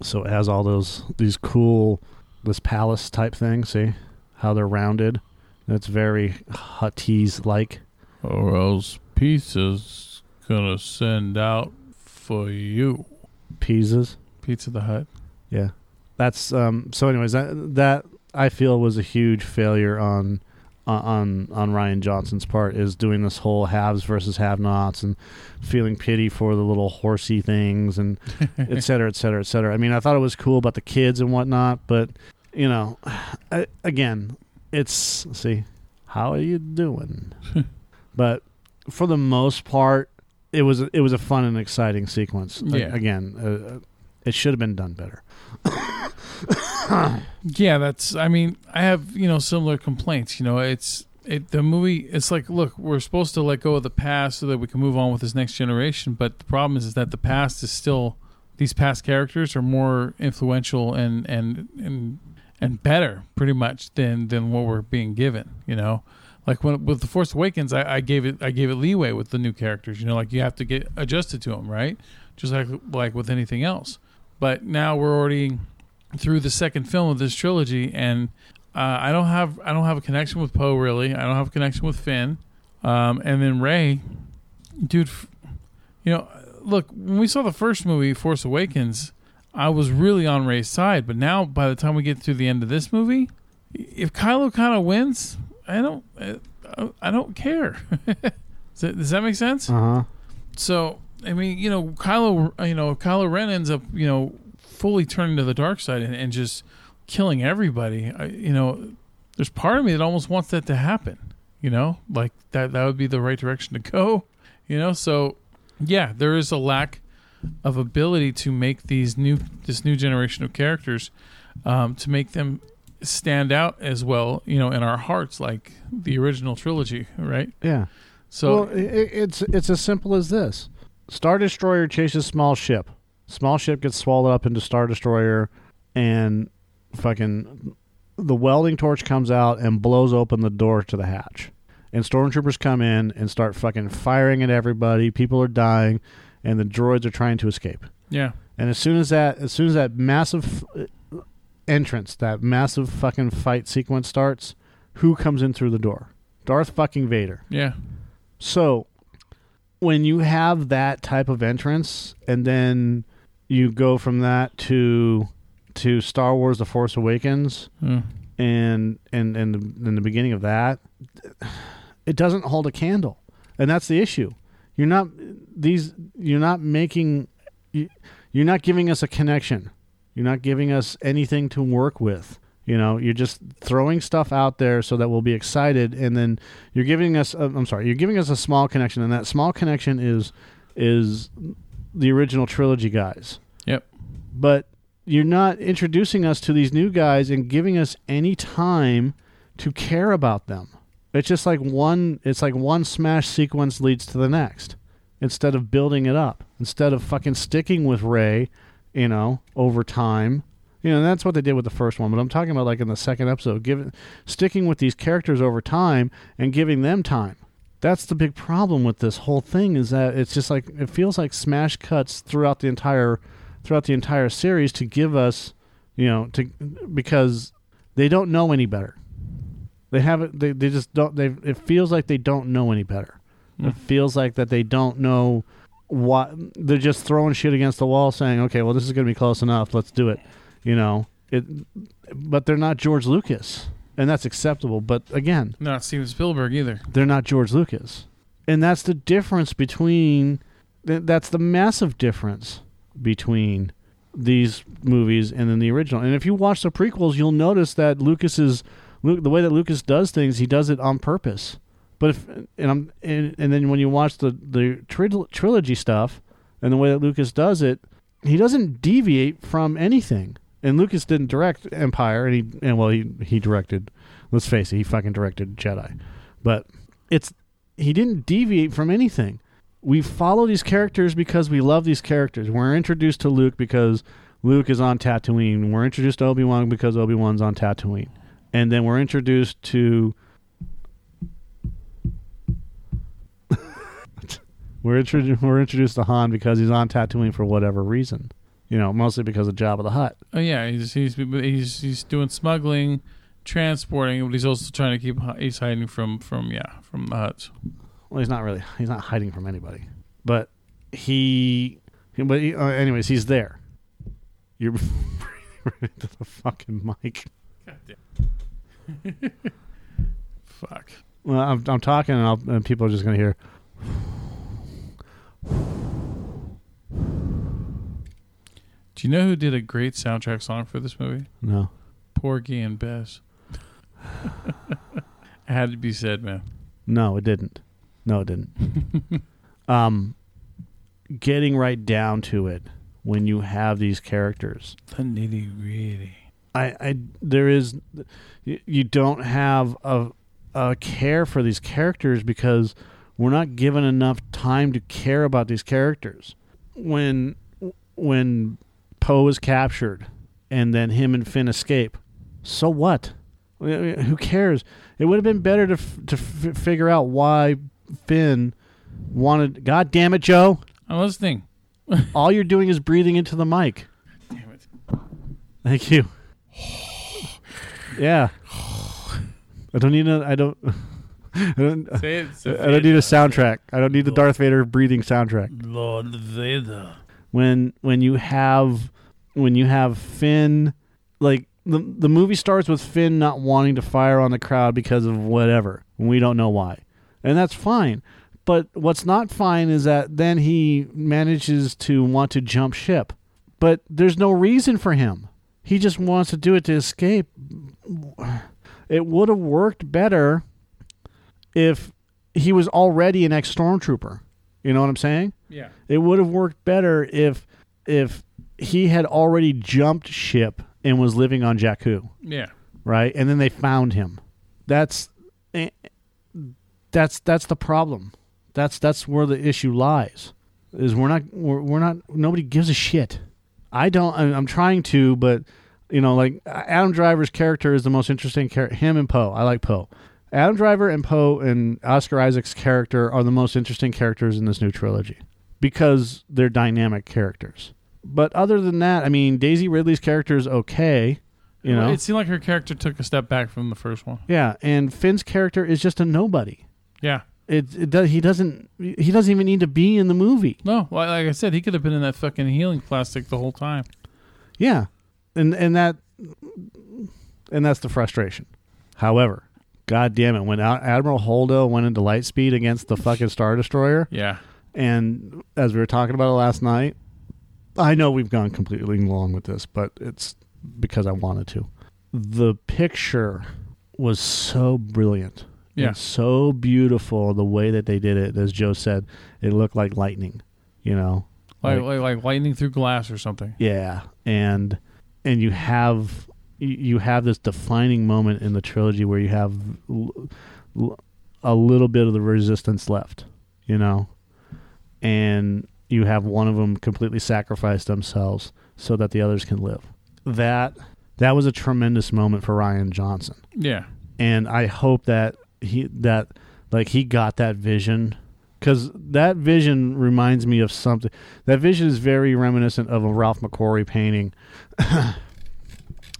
so it has all those these cool this palace type thing. See how they're rounded? It's very Huttese like. Or else pizza's gonna send out for you. Pizzas. Pizza the Hut. Yeah, that's um. So, anyways, that that I feel was a huge failure on on on Rian Johnson's part is doing this whole haves versus have-nots and feeling pity for the little horsey things and et cetera, et cetera, et cetera. I mean, I thought it was cool about the kids and whatnot, but you know, I, again, it's see, how are you doing? but for the most part, it was it was a fun and exciting sequence. Yeah. again, uh, it should have been done better. Yeah, that's. I mean, I have you know similar complaints. You know, it's it the movie. It's like, look, we're supposed to let go of the past so that we can move on with this next generation. But the problem is, is that the past is still these past characters are more influential and and and and better, pretty much than than what we're being given. You know, like when with the Force Awakens, I, I gave it I gave it leeway with the new characters. You know, like you have to get adjusted to them, right? Just like like with anything else. But now we're already through the second film of this trilogy, and uh, I don't have I don't have a connection with Poe really. I don't have a connection with Finn, um, and then Rey, dude. You know, look when we saw the first movie, Force Awakens, I was really on Rey's side, but now by the time we get to the end of this movie, if Kylo kind of wins, I don't I, I don't care. does, that, does that make sense? Uh huh. So I mean, you know, Kylo, you know, Kylo Ren ends up, you know, fully turning to the dark side and, and just killing everybody. I, you know, there's part of me that almost wants that to happen. You know, like that that would be the right direction to go. You know, so yeah, there is a lack of ability to make these new this new generation of characters um, to make them stand out as well. You know, in our hearts, like the original trilogy, right? Yeah. So well, i i- it's it's as simple as this: Star Destroyer chases small ship. Small ship gets swallowed up into Star Destroyer, and fucking the welding torch comes out and blows open the door to the hatch. And stormtroopers come in and start fucking firing at everybody. People are dying, and the droids are trying to escape. yeah, And as soon as that, as soon as that massive uh, entrance, that massive fucking fight sequence starts, who comes in through the door? Darth fucking Vader. yeah, So when you have that type of entrance and then you go from that to to Star Wars The Force Awakens Mm. and and and the, in the beginning of that it doesn't hold a candle. And that's the issue. You're not these you're not making you, you're not giving us a connection. You're not giving us anything to work with. You know, you're just throwing stuff out there so that we'll be excited, and then you're giving us. Uh, I'm sorry, you're giving us a small connection, and that small connection is is the original trilogy guys. Yep. But you're not introducing us to these new guys and giving us any time to care about them. It's just like one. It's like one smash sequence leads to the next, instead of building it up. Instead of fucking sticking with Rey, you know, over time. You know, and that's what they did with the first one. But I'm talking about like in the second episode, giving sticking with these characters over time and giving them time. That's the big problem with this whole thing is that it's just like it feels like smash cuts throughout the entire throughout the entire series to give us, you know, to because they don't know any better. They haven't. They, they just don't. They. It feels like they don't know any better. Hmm. It feels like that they don't know what they're just throwing shit against the wall, saying, "Okay, well, this is going to be close enough. Let's do it." You know, it. But they're not George Lucas, and that's acceptable. But again, Not Steven Spielberg either. they're not George Lucas, and that's the difference between. That's the massive difference between these movies and then the original. And if you watch the prequels, you'll notice that Lucas is the way that Lucas does things. He does it on purpose. But if and I'm and, and then when you watch the the tril- trilogy stuff and the way that Lucas does it, he doesn't deviate from anything. And Lucas didn't direct Empire, and he and well he he directed. Let's face it, he fucking directed Jedi, but it's he didn't deviate from anything. We follow these characters because we love these characters. We're introduced to Luke because Luke is on Tatooine. We're introduced to Obi Wan because Obi Wan's on Tatooine, and then we're introduced to we're introduced we're introduced to Han because he's on Tatooine for whatever reason. You know, mostly because of Jabba the Hutt. Oh yeah, he's he's he's he's doing smuggling, transporting, but he's also trying to keep he's hiding from from yeah from the Hutts. Well, he's not really. He's not hiding from anybody. But he. But he, uh, anyways, he's there. You're breathing right into the fucking mic. Fuck. Well, I'm, I'm talking, and, I'll, and people are just gonna hear. Do you know who did a great soundtrack song for this movie? No. Porgy and Bess. it had to be said, man. No, it didn't. No, it didn't. um, getting right down to it, when you have these characters, The nitty gritty. I, I there is you, you don't have a a care for these characters because we're not given enough time to care about these characters. When when Poe is captured and then him and Finn escape, so what? Who cares? It would have been better to f- to f- figure out why Finn wanted. God damn it, Joe! I'm listening. All you're doing is breathing into the mic. Damn it. Thank you. Yeah. I don't need a. I don't. I don't. I don't need a soundtrack. I don't need the Darth Vader breathing soundtrack. Lord Vader. When when you have when you have Finn, like the the movie starts with Finn not wanting to fire on the crowd because of whatever. We don't know why, and that's fine. But what's not fine is that then he manages to want to jump ship, but there's no reason for him. He just wants to do it to escape. It would have worked better if he was already an ex stormtrooper. You know what I'm saying? Yeah. It would have worked better if if he had already jumped ship and was living on Jakku, Yeah. right? And then they found him. That's eh, that's that's the problem. That's that's where the issue lies. Is we're not we're, we're not nobody gives a shit. I don't. I'm trying to, but you know, like Adam Driver's character is the most interesting character. Him and Poe. I like Poe. Adam Driver and Poe and Oscar Isaac's character are the most interesting characters in this new trilogy because they're dynamic characters. But other than that, I mean, Daisy Ridley's character is okay. You know, it seemed like her character took a step back from the first one. yeah, and Finn's character is just a nobody. Yeah. It, it does. He doesn't. He doesn't even need to be in the movie. No, well, like I said, he could have been in that fucking healing plastic the whole time. Yeah, and and that and that's the frustration. However, God damn it, when Admiral Holdo went into light speed against the fucking Star Destroyer, Yeah. And as we were talking about it last night, I know we've gone completely long with this, but it's because I wanted to. The picture was so brilliant. Yeah. and so beautiful the way that they did it. As Joe said, it looked like lightning. You know, Like, like like lightning through glass or something. yeah, and and you have you- you have this defining moment in the trilogy where you have l- l- a little bit of the resistance left, you know, and you have one of them completely sacrifice themselves so that the others can live. That that was a tremendous moment for Rian Johnson Yeah. and I hope that he that like he got that vision because that vision reminds me of something. That vision is very reminiscent of a Ralph McQuarrie painting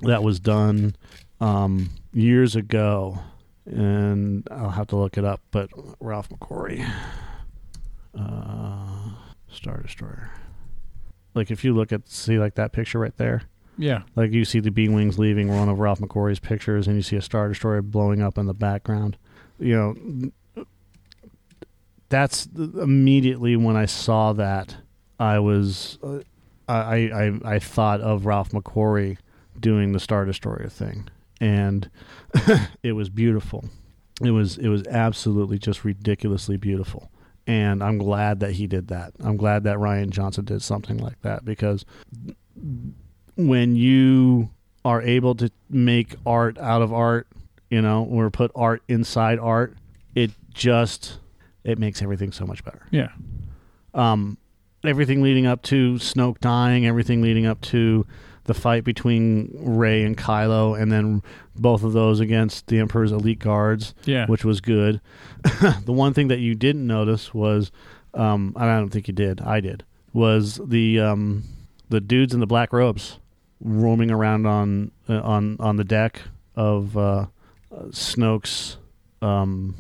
that was done um, years ago, and I'll have to look it up. But Ralph McQuarrie, Uh, Star Destroyer. Like if you look at see like that picture right there, Yeah. like you see the B wings leaving one of Ralph McQuarrie's pictures, and you see a Star Destroyer blowing up in the background. You know, that's immediately when I saw that I was uh, I I I thought of Ralph McQuarrie doing the Star Destroyer thing, and it was beautiful. It was it was absolutely just ridiculously beautiful, and I'm glad that he did that. I'm glad that Rian Johnson did something like that because when you are able to make art out of art, you know, or put art inside art, it just it makes everything so much better. Yeah. Um, everything leading up to Snoke dying, everything leading up to the fight between Rey and Kylo, and then both of those against the Emperor's elite guards, Yeah. which was good. the one thing that you didn't notice was, um, and I don't think you did, I did, was the um, the dudes in the black robes roaming around on uh, on on the deck of uh, uh, Snoke's. Um,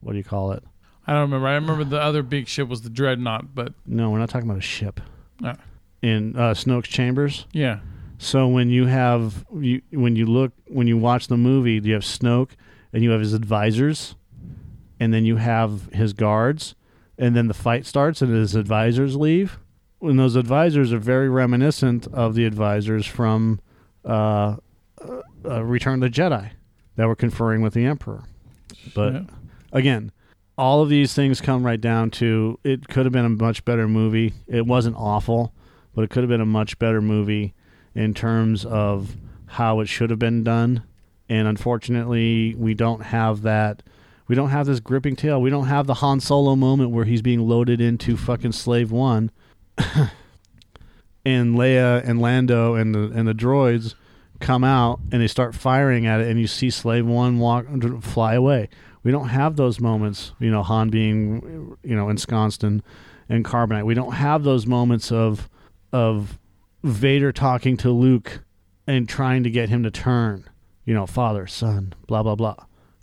what do you call it? I don't remember. I remember the other big ship was the Dreadnought, but No, we're not talking about a ship. Ah. In uh, Snoke's chambers. yeah. So when you have you when you look when you watch the movie, you have Snoke and you have his advisors, and then you have his guards, and then the fight starts and his advisors leave. And those advisors are very reminiscent of the advisors from uh, uh, uh, Return of the Jedi that were conferring with the Emperor. But Yeah. again, all of these things come right down to it could have been a much better movie. It wasn't awful, but it could have been a much better movie in terms of how it should have been done. And unfortunately, we don't have that. We don't have this gripping tale. We don't have the Han Solo moment where he's being loaded into fucking Slave One, and Leia and Lando and the and the droids come out and they start firing at it, and you see Slave One walk fly away. We don't have those moments. You know, Han being you know ensconced in, in carbonite. We don't have those moments of of Vader talking to Luke and trying to get him to turn. You know, father, son, blah blah blah.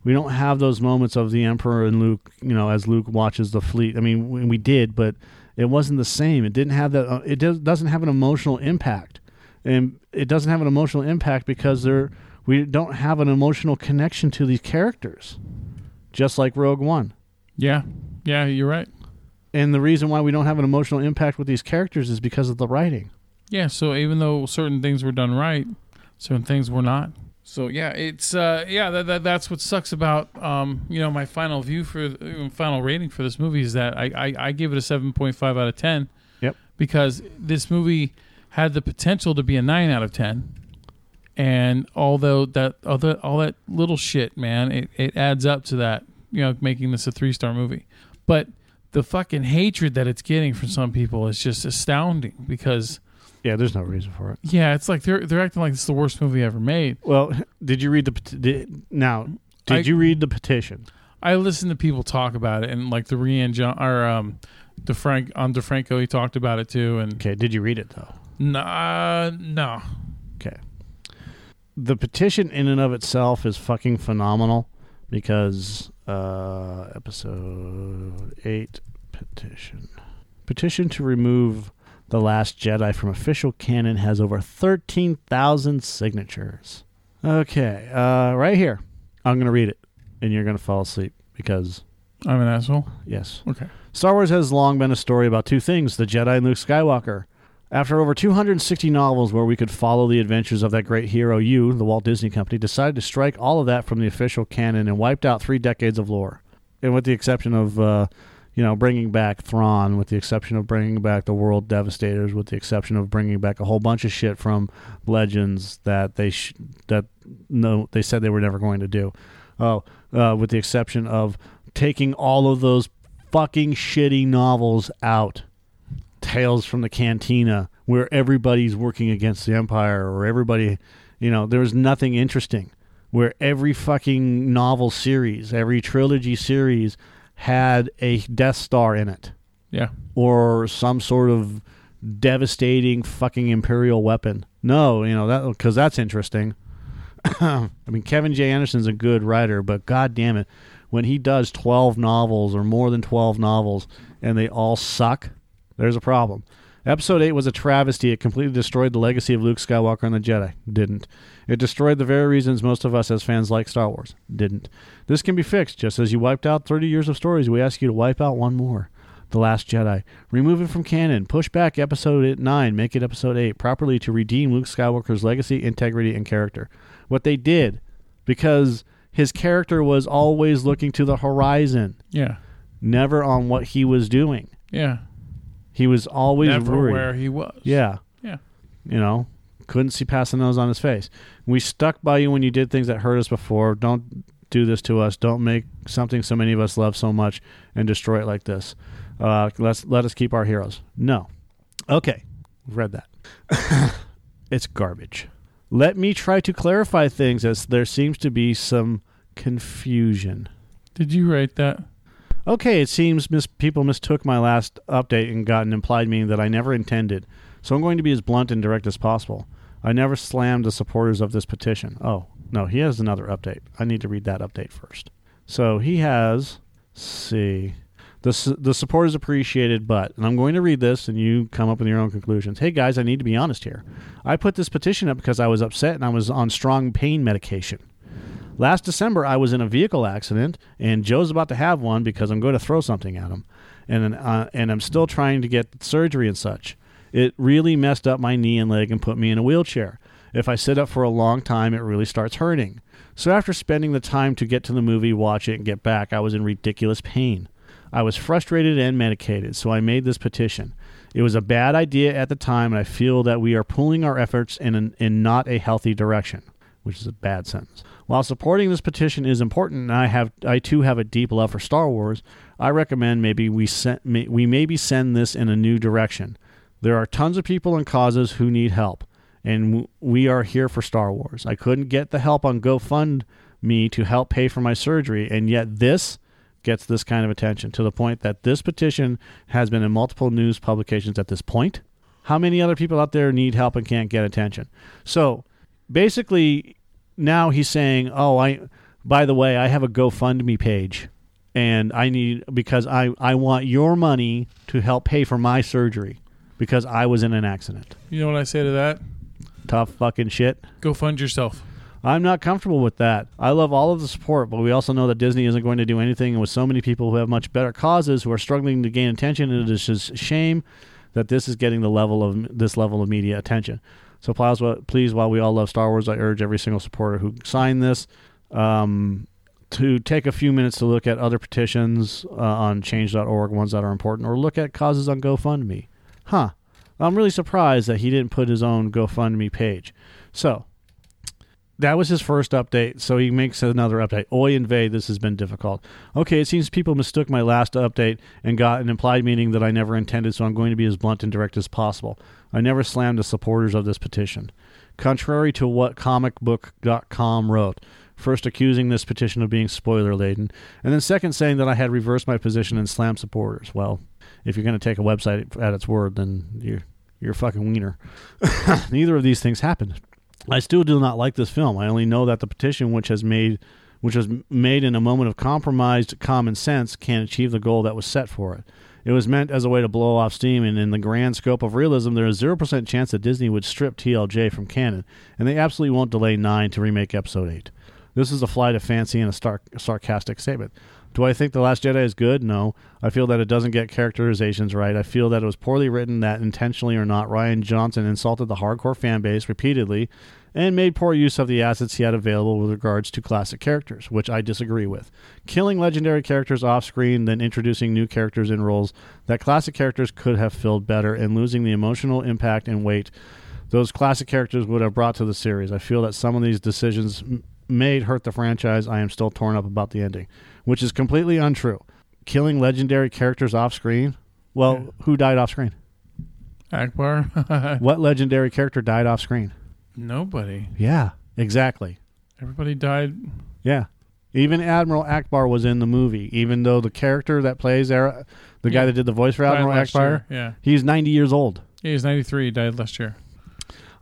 We don't have those moments of the Emperor and Luke. You know, as Luke watches the fleet. I mean, we, did, but it wasn't the same. It didn't have that. Uh, it does, doesn't have an emotional impact, and it doesn't have an emotional impact because there we don't have an emotional connection to these characters, just like Rogue One. Yeah. Yeah, you're right. And the reason why we don't have an emotional impact with these characters is because of the writing. Yeah, so even though certain things were done right, certain things were not. So yeah, it's uh yeah, that, that that's what sucks about um you know my final view for uh, final rating for this movie is that I I, I give it a 7.5 out of 10. Yep. Because this movie had the potential to be a 9 out of 10. And although that all that all that little shit, man, it, it adds up to that, you know, making this a 3-star movie. But the fucking hatred that it's getting from some people is just astounding because Yeah, there's no reason for it. yeah, it's like they're they're acting like it's the worst movie ever made. Well, did you read the did, now? Did I- you read the petition? I listened to people talk about it, and like the Rian John or um, DeFrank on DeFranco, he talked about it too, and Okay, did you read it though? nah, no, Okay. The petition in and of itself is fucking phenomenal because uh episode 8 petition. Petition to remove The Last Jedi from official canon has over 13,000 signatures. Okay, uh right here. I'm going to read it and you're going to fall asleep because I'm an asshole. yes. Okay, Star Wars has long been a story about two things the Jedi and Luke Skywalker. After over 260 novels where we could follow the adventures of that great hero, you, the Walt Disney Company, decided to strike all of that from the official canon and wiped out three decades of lore. And with the exception of, uh, you know, bringing back Thrawn, with the exception of bringing back the World Devastators, with the exception of bringing back a whole bunch of shit from Legends that they sh- that no they said they were never going to do. Oh, uh, with the exception of taking all of those fucking shitty novels out. Tales from the Cantina, where everybody's working against the Empire, or everybody, you know, there was nothing interesting. Where every fucking novel series, every trilogy series had a Death Star in it, yeah, or some sort of devastating fucking Imperial weapon. No, you know, that because that's interesting. I mean, Kevin J. Anderson's a good writer, but god damn it, when he does 12 novels or more than 12 novels and they all suck, there's a problem. Episode 8 was a travesty. It completely destroyed the legacy of Luke Skywalker and the Jedi. Didn't. It destroyed the very reasons most of us as fans like Star Wars. Didn't. This can be fixed. Just as you wiped out 30 years of stories, we ask you to wipe out one more. The Last Jedi. Remove it from canon. Push back episode 9. Make it episode 8 properly to redeem Luke Skywalker's legacy, integrity, and character. What they did, because his character was always looking to the horizon, Yeah. never on what he was doing. Yeah. He was always Never worried. where he was. Yeah. Yeah. You know, couldn't see past the nose on his face. We stuck by you when you did things that hurt us before. Don't do this to us. Don't make something so many of us love so much and destroy it like this. Uh, let's let us keep our heroes. No. Okay, we've read that. it's garbage. Let me try to clarify things as there seems to be some confusion. Did you write that? Okay, it seems mis- people mistook my last update and got an implied meaning that I never intended. So I'm going to be as blunt and direct as possible. I never slammed the supporters of this petition. Oh, no, he has another update. I need to read that update first. So he has, see, the su- the support is appreciated, but, and I'm going to read this and you come up with your own conclusions. Hey guys, I need to be honest here. I put this petition up because I was upset and I was on strong pain medication. Last December, I was in a vehicle accident, and Joe's about to have one because I'm going to throw something at him, and uh, and I'm still trying to get surgery and such. It really messed up my knee and leg and put me in a wheelchair. If I sit up for a long time, it really starts hurting. So after spending the time to get to the movie, watch it, and get back, I was in ridiculous pain. I was frustrated and medicated, so I made this petition. It was a bad idea at the time, and I feel that we are pulling our efforts in an, in not a healthy direction, which is a bad sentence. While supporting this petition is important, and I have I too have a deep love for Star Wars, I recommend maybe we may, we maybe send this in a new direction. There are tons of people and causes who need help, and we are here for Star Wars. I couldn't get the help on GoFundMe to help pay for my surgery, and yet this gets this kind of attention to the point that this petition has been in multiple news publications at this point. How many other people out there need help and can't get attention? So basically, now he's saying, "Oh, I by the way, I have a GoFundMe page and I need because I I want your money to help pay for my surgery because I was in an accident." You know what I say to that? Tough fucking shit. Go fund yourself. I'm not comfortable with that. I love all of the support, but we also know that Disney isn't going to do anything with so many people who have much better causes who are struggling to gain attention and it is just a shame that this is getting the level of this level of media attention. So please, please, while we all love Star Wars, I urge every single supporter who signed this um, to take a few minutes to look at other petitions uh, on Change.org, ones that are important, or look at causes on GoFundMe. Huh? I'm really surprised that he didn't put his own GoFundMe page. So that was his first update, so he makes another update. Oi invade, this has been difficult. Okay, it seems people mistook my last update and got an implied meaning that I never intended, so I'm going to be as blunt and direct as possible. I never slammed the supporters of this petition. Contrary to what comicbook.com wrote, first accusing this petition of being spoiler laden, and then second saying that I had reversed my position and slammed supporters. Well, if you're going to take a website at its word, then you're, you're a fucking wiener. Neither of these things happened. I still do not like this film. I only know that the petition, which has made, which was made in a moment of compromised common sense, can achieve the goal that was set for it. It was meant as a way to blow off steam, and in the grand scope of realism, there is zero percent chance that Disney would strip TLJ from canon, and they absolutely won't delay nine to remake Episode Eight. This is a flight of fancy and a star- sarcastic statement. Do I think The Last Jedi is good? No. I feel that it doesn't get characterizations right. I feel that it was poorly written, that intentionally or not, Rian Johnson insulted the hardcore fan base repeatedly and made poor use of the assets he had available with regards to classic characters, which I disagree with. Killing legendary characters off screen, then introducing new characters in roles that classic characters could have filled better, and losing the emotional impact and weight those classic characters would have brought to the series. I feel that some of these decisions made hurt the franchise. I am still torn up about the ending, which is completely untrue. Killing legendary characters off screen? Well, Yeah. who died off screen? Ackbar. What legendary character died off screen? Nobody. Yeah, exactly. Everybody died. Yeah. Even Admiral Ackbar was in the movie, even though the character that plays Ara- the guy that did the voice for Admiral Ackbar, year. Yeah. he's 90 years old. He was 93. He died last year.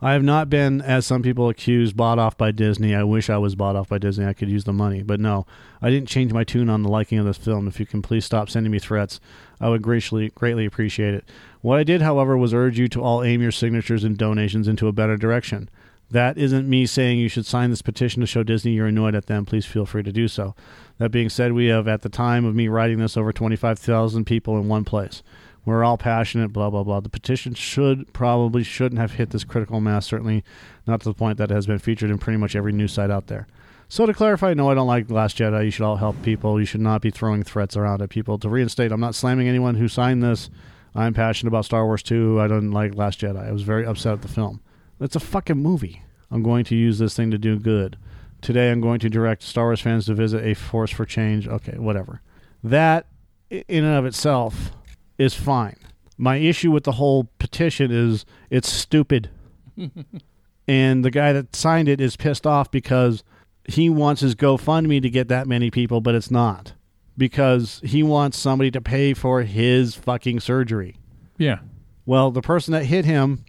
I have not been, as some people accuse, bought off by Disney. I wish I was bought off by Disney. I could use the money. But no, I didn't change my tune on the liking of this film. If you can please stop sending me threats, I would greatly, greatly appreciate it. What I did, however, was urge you to all aim your signatures and donations into a better direction. That isn't me saying you should sign this petition to show Disney you're annoyed at them. Please feel free to do so. That being said, we have, at the time of me writing this, over 25,000 people in one place. We're all passionate, blah, blah, blah. The petition should, probably shouldn't have hit this critical mass, certainly not to the point that it has been featured in pretty much every news site out there. So to clarify, no, I don't like Last Jedi. You should all help people. You should not be throwing threats around at people. To reinstate, I'm not slamming anyone who signed this. I'm passionate about Star Wars too. I don't like Last Jedi. I was very upset at the film. It's a fucking movie. I'm going to use this thing to do good. Today, I'm going to direct Star Wars fans to visit a Force for Change. Okay, whatever. That, in and of itself, is fine. My issue with the whole petition is it's stupid. and the guy that signed it is pissed off because he wants his GoFundMe to get that many people, but it's not. Because he wants somebody to pay for his fucking surgery. Yeah. Well, the person that hit him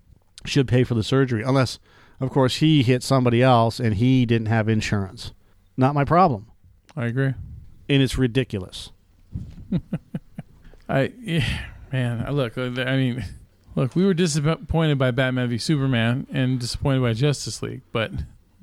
should pay for the surgery, unless, of course, he hit somebody else and he didn't have insurance. Not my problem. I agree. And it's ridiculous. I yeah, man, I look. I mean, look, we were disappointed by Batman v Superman and disappointed by Justice League, but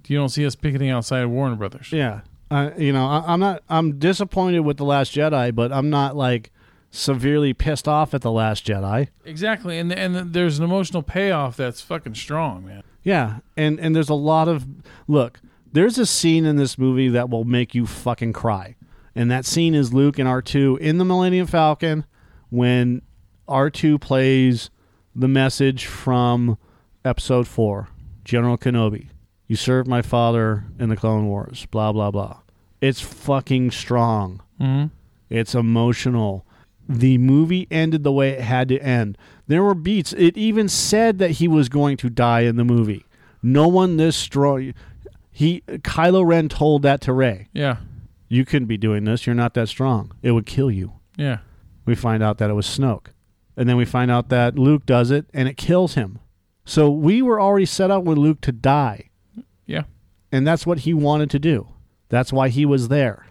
you don't see us picketing outside Warner Brothers. Yeah. Uh, you know, I, I'm not, I'm disappointed with The Last Jedi, but I'm not like severely pissed off at The Last Jedi. Exactly, and and there's an emotional payoff that's fucking strong, man. Yeah, and and there's a lot of look. There's a scene in this movie that will make you fucking cry, and that scene is Luke and R two in the Millennium Falcon when R two plays the message from Episode four, General Kenobi. You served my father in the Clone Wars. Blah blah blah. It's fucking strong. Mm-hmm. It's emotional. The movie ended the way it had to end. There were beats. It even said that he was going to die in the movie. No one this strong. He Kylo Ren told that to Rey. Yeah, You couldn't be doing this. You're not that strong. It would kill you. yeah, We find out that it was Snoke. And then we find out that Luke does it and it kills him. So we were already set up with Luke to die. yeah. And that's what he wanted to do. That's why he was there.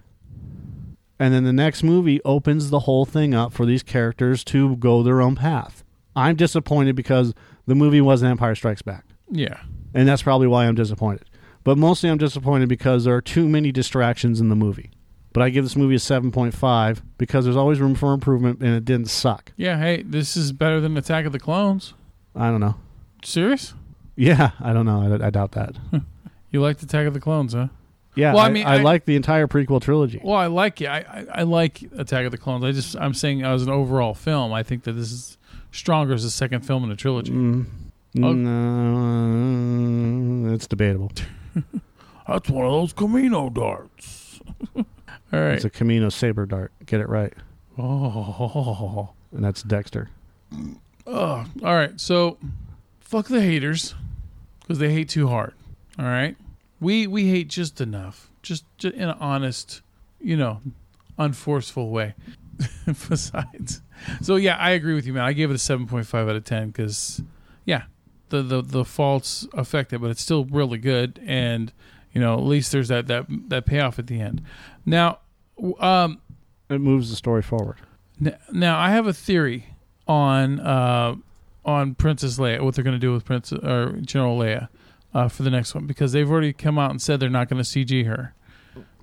And then the next movie opens the whole thing up for these characters to go their own path. I'm disappointed because the movie wasn't Empire Strikes Back. Yeah, And that's probably why I'm disappointed. But mostly I'm disappointed because there are too many distractions in the movie. But I give this movie a 7.5 because there's always room for improvement and it didn't suck. yeah. Hey, this is better than Attack of the Clones. I don't know. Serious? Yeah, I don't know. I, I doubt that. You liked Attack of the Clones, huh? Yeah, Well, I I, mean, I, I- like the entire prequel trilogy. Well, I like it. I, I, I like Attack of the Clones. I just I'm saying as an overall film, I think that this is stronger as a second film in the trilogy. Mm, Oh. no, it's debatable. That's one of those Kamino darts. All right. It's a Kamino saber dart. Get it right. oh. And that's Dexter. Oh, all right. So, fuck the haters because they hate too hard. All right. We we hate just enough, just, just in an honest, you know, unforceful way. Besides, so yeah, I agree with you, man. I gave it a seven point five out of ten because, yeah, the, the the faults affect it, but it's still really good, and you know, at least there's that that that payoff at the end. Now, um, It moves the story forward. N- Now I have a theory on uh, on Princess Leia, what they're going to do with Princess or General Leia uh, for the next one, because they've already come out and said they're not going to CG her.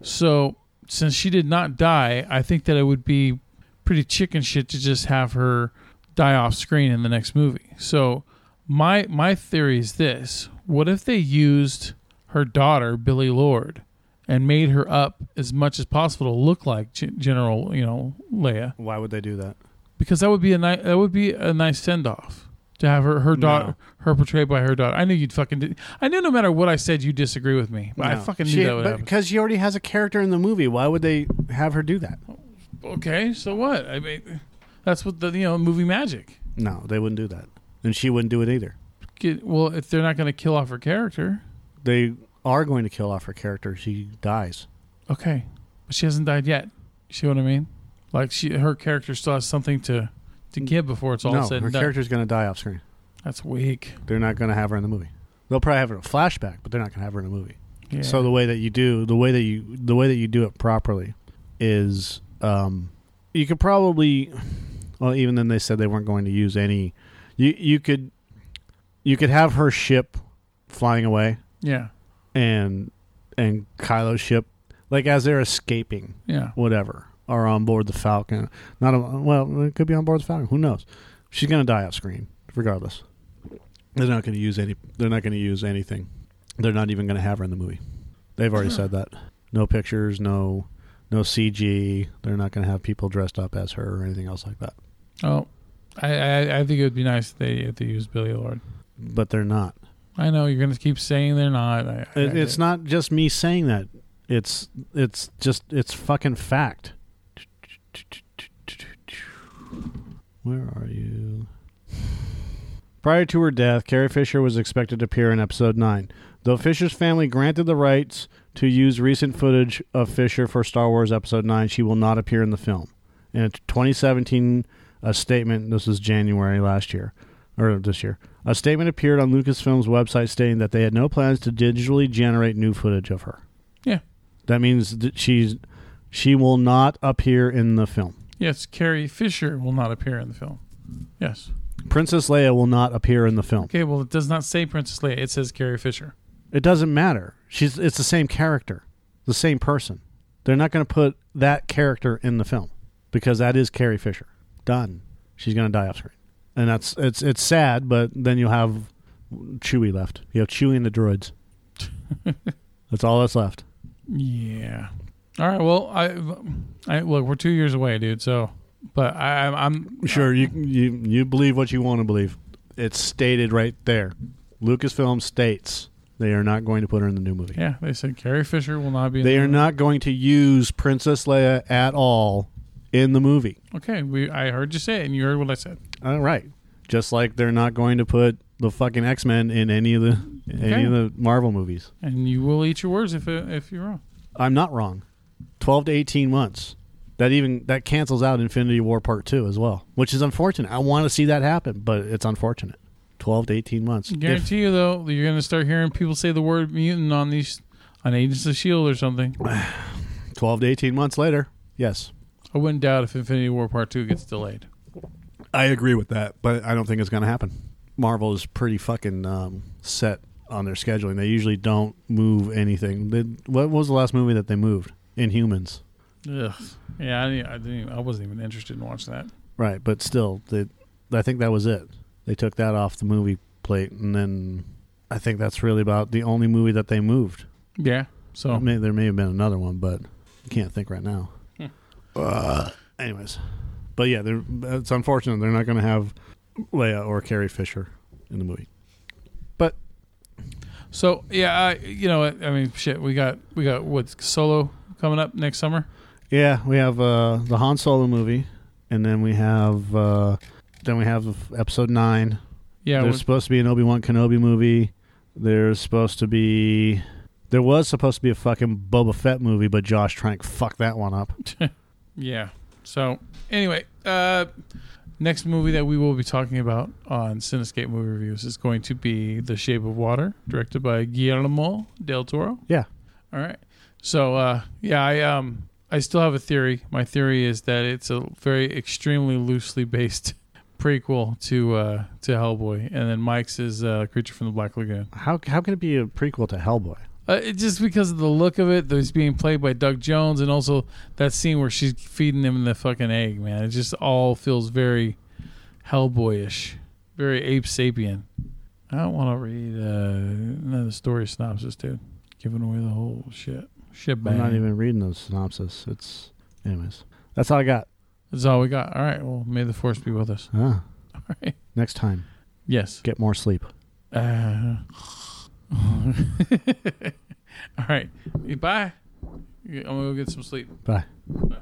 So since she did not die, I think that it would be pretty chicken shit to just have her die off screen in the next movie. So my my theory is this: What if they used her daughter Billie Lourd? And made her up as much as possible to look like G- General, you know, Leia Why would they do that? because that would be a nice that would be a nice send off to have her her daughter her portrayed by her daughter. I knew you'd fucking. Di- I knew no matter what I said, you'd disagree with me. But I fucking knew She- that would but happen. Because she already has a character in the movie. Why would they have her do that? Okay, so what? I mean, that's what the you know movie magic. No, they wouldn't do that. And she wouldn't do it either. Get, well, if they're not going to kill off her character, They are going to kill off her character. She dies. okay, but she hasn't died yet. You see what I mean? Like she, her character still has something to to give before it's all no, said her and done. character's going to die off screen. That's weak. They're not going to have her in the movie. They'll probably have her in a flashback, but they're not going to have her in a movie. Yeah. So the way that you do the way that you the way that you do it properly is um, you could probably well even then they said they weren't going to use any you you could you could have her ship flying away yeah, and and Kylo's ship like as they're escaping yeah. whatever are on board the Falcon. Not a, well it could be on board the Falcon. Who knows? She's going to die off screen regardless. They're not going to use any they're not going to use anything. They're not even going to have her in the movie. They've already said that. No pictures no no CG they're not going to have people dressed up as her or anything else like that. Oh, I, I I think it would be nice if they if they use Billie Lourd. but they're not I know you're gonna keep saying they're not. I, I, It, it's not just me saying that. It's it's just it's fucking fact. Where are you? Prior to her death, Carrie Fisher was expected to appear in episode 9. Though Fisher's family granted the rights to use recent footage of Fisher for Star Wars episode 9, she will not appear in the film. In a 2017 a uh, statement, this was January last year or this year. A statement appeared on Lucasfilm's website stating that they had no plans to digitally generate new footage of her. Yeah. That means that she's she will not appear in the film. Yes, Carrie Fisher will not appear in the film. Yes. Princess Leia will not appear in the film. Okay. Well, it does not say Princess Leia. It says Carrie Fisher. It doesn't matter. She's it's the same character, the same person. They're not going to put that character in the film because that is Carrie Fisher. Done. She's going to die off screen, and that's it's it's sad. But then you'll have Chewie left. You have Chewie and the droids. that's all that's left. Yeah. All right. Well, I, I look. We're two years away, dude. So, but I, I'm, I'm Sure, uh, you you you believe what you want to believe. It's stated right there. Lucasfilm states they are not going to put her in the new movie. Yeah, they said Carrie Fisher will not be. in They the are movie. not going to use Princess Leia at all in the movie. Okay, we. I heard you say it, and you heard what I said. All right. Just like they're not going to put the fucking X Men in any of the any of the Marvel movies. And you will eat your words if uh, if you're wrong. I'm not wrong. Twelve to eighteen months. That even that cancels out Infinity War Part Two as well, which is unfortunate. I want to see that happen, but it's unfortunate. Twelve to eighteen months. If- Guarantee you though, you're gonna start hearing people say the word mutant on these on Agents of Shield or something. 12 to 18 months later. Yes. I wouldn't doubt if Infinity War Part Two gets delayed. I agree with that, but I don't think it's going to happen. Marvel is pretty fucking um, set on their scheduling. They usually don't move anything. They, what was the last movie that they moved? Inhumans. Ugh. Yeah, I, didn't, I didn't. even- I wasn't even interested in watching that. Right, but still, they, I think that was it. They took that off the movie plate, and then I think that's really about the only movie that they moved. Yeah. So May, there may have been another one, but I can't think right now. Uh, anyways, but yeah, they're, it's unfortunate they're not going to have Leia or Carrie Fisher in the movie. But so yeah, I, you know, what, I mean, shit. We got we got what Solo coming up next summer. Yeah, we have uh, the Han Solo movie, and then we have uh, then we have Episode Nine. Yeah. There's supposed to be an Obi Wan Kenobi movie. There's supposed to be. There was supposed to be a fucking Boba Fett movie, but Josh Trank fucked that one up. Yeah. So anyway, uh, next movie that we will be talking about on Cinescape Movie Reviews is going to be The Shape of Water, directed by Guillermo del Toro. Yeah. All right. So uh, yeah, I um I still have a theory. My theory is that it's a very extremely loosely based prequel to uh, to Hellboy, and then Mike's is uh, Creature from the Black Lagoon. How how can it be a prequel to Hellboy? Uh, just because of the look of it, that he's being played by Doug Jones, and also that scene where she's feeding him the fucking egg, man. It just all feels very Hellboyish, very Abe Sapien. I don't want to read uh, another story synopsis, dude. Giving away the whole shit. Shit bang. I'm not even reading the synopsis. It's anyways. That's all I got. That's all we got. All right. Well, may the force be with us. Ah, All right. next time, Yes. get more sleep. Uh, all right. Bye. I'm gonna go get some sleep. Bye. Bye.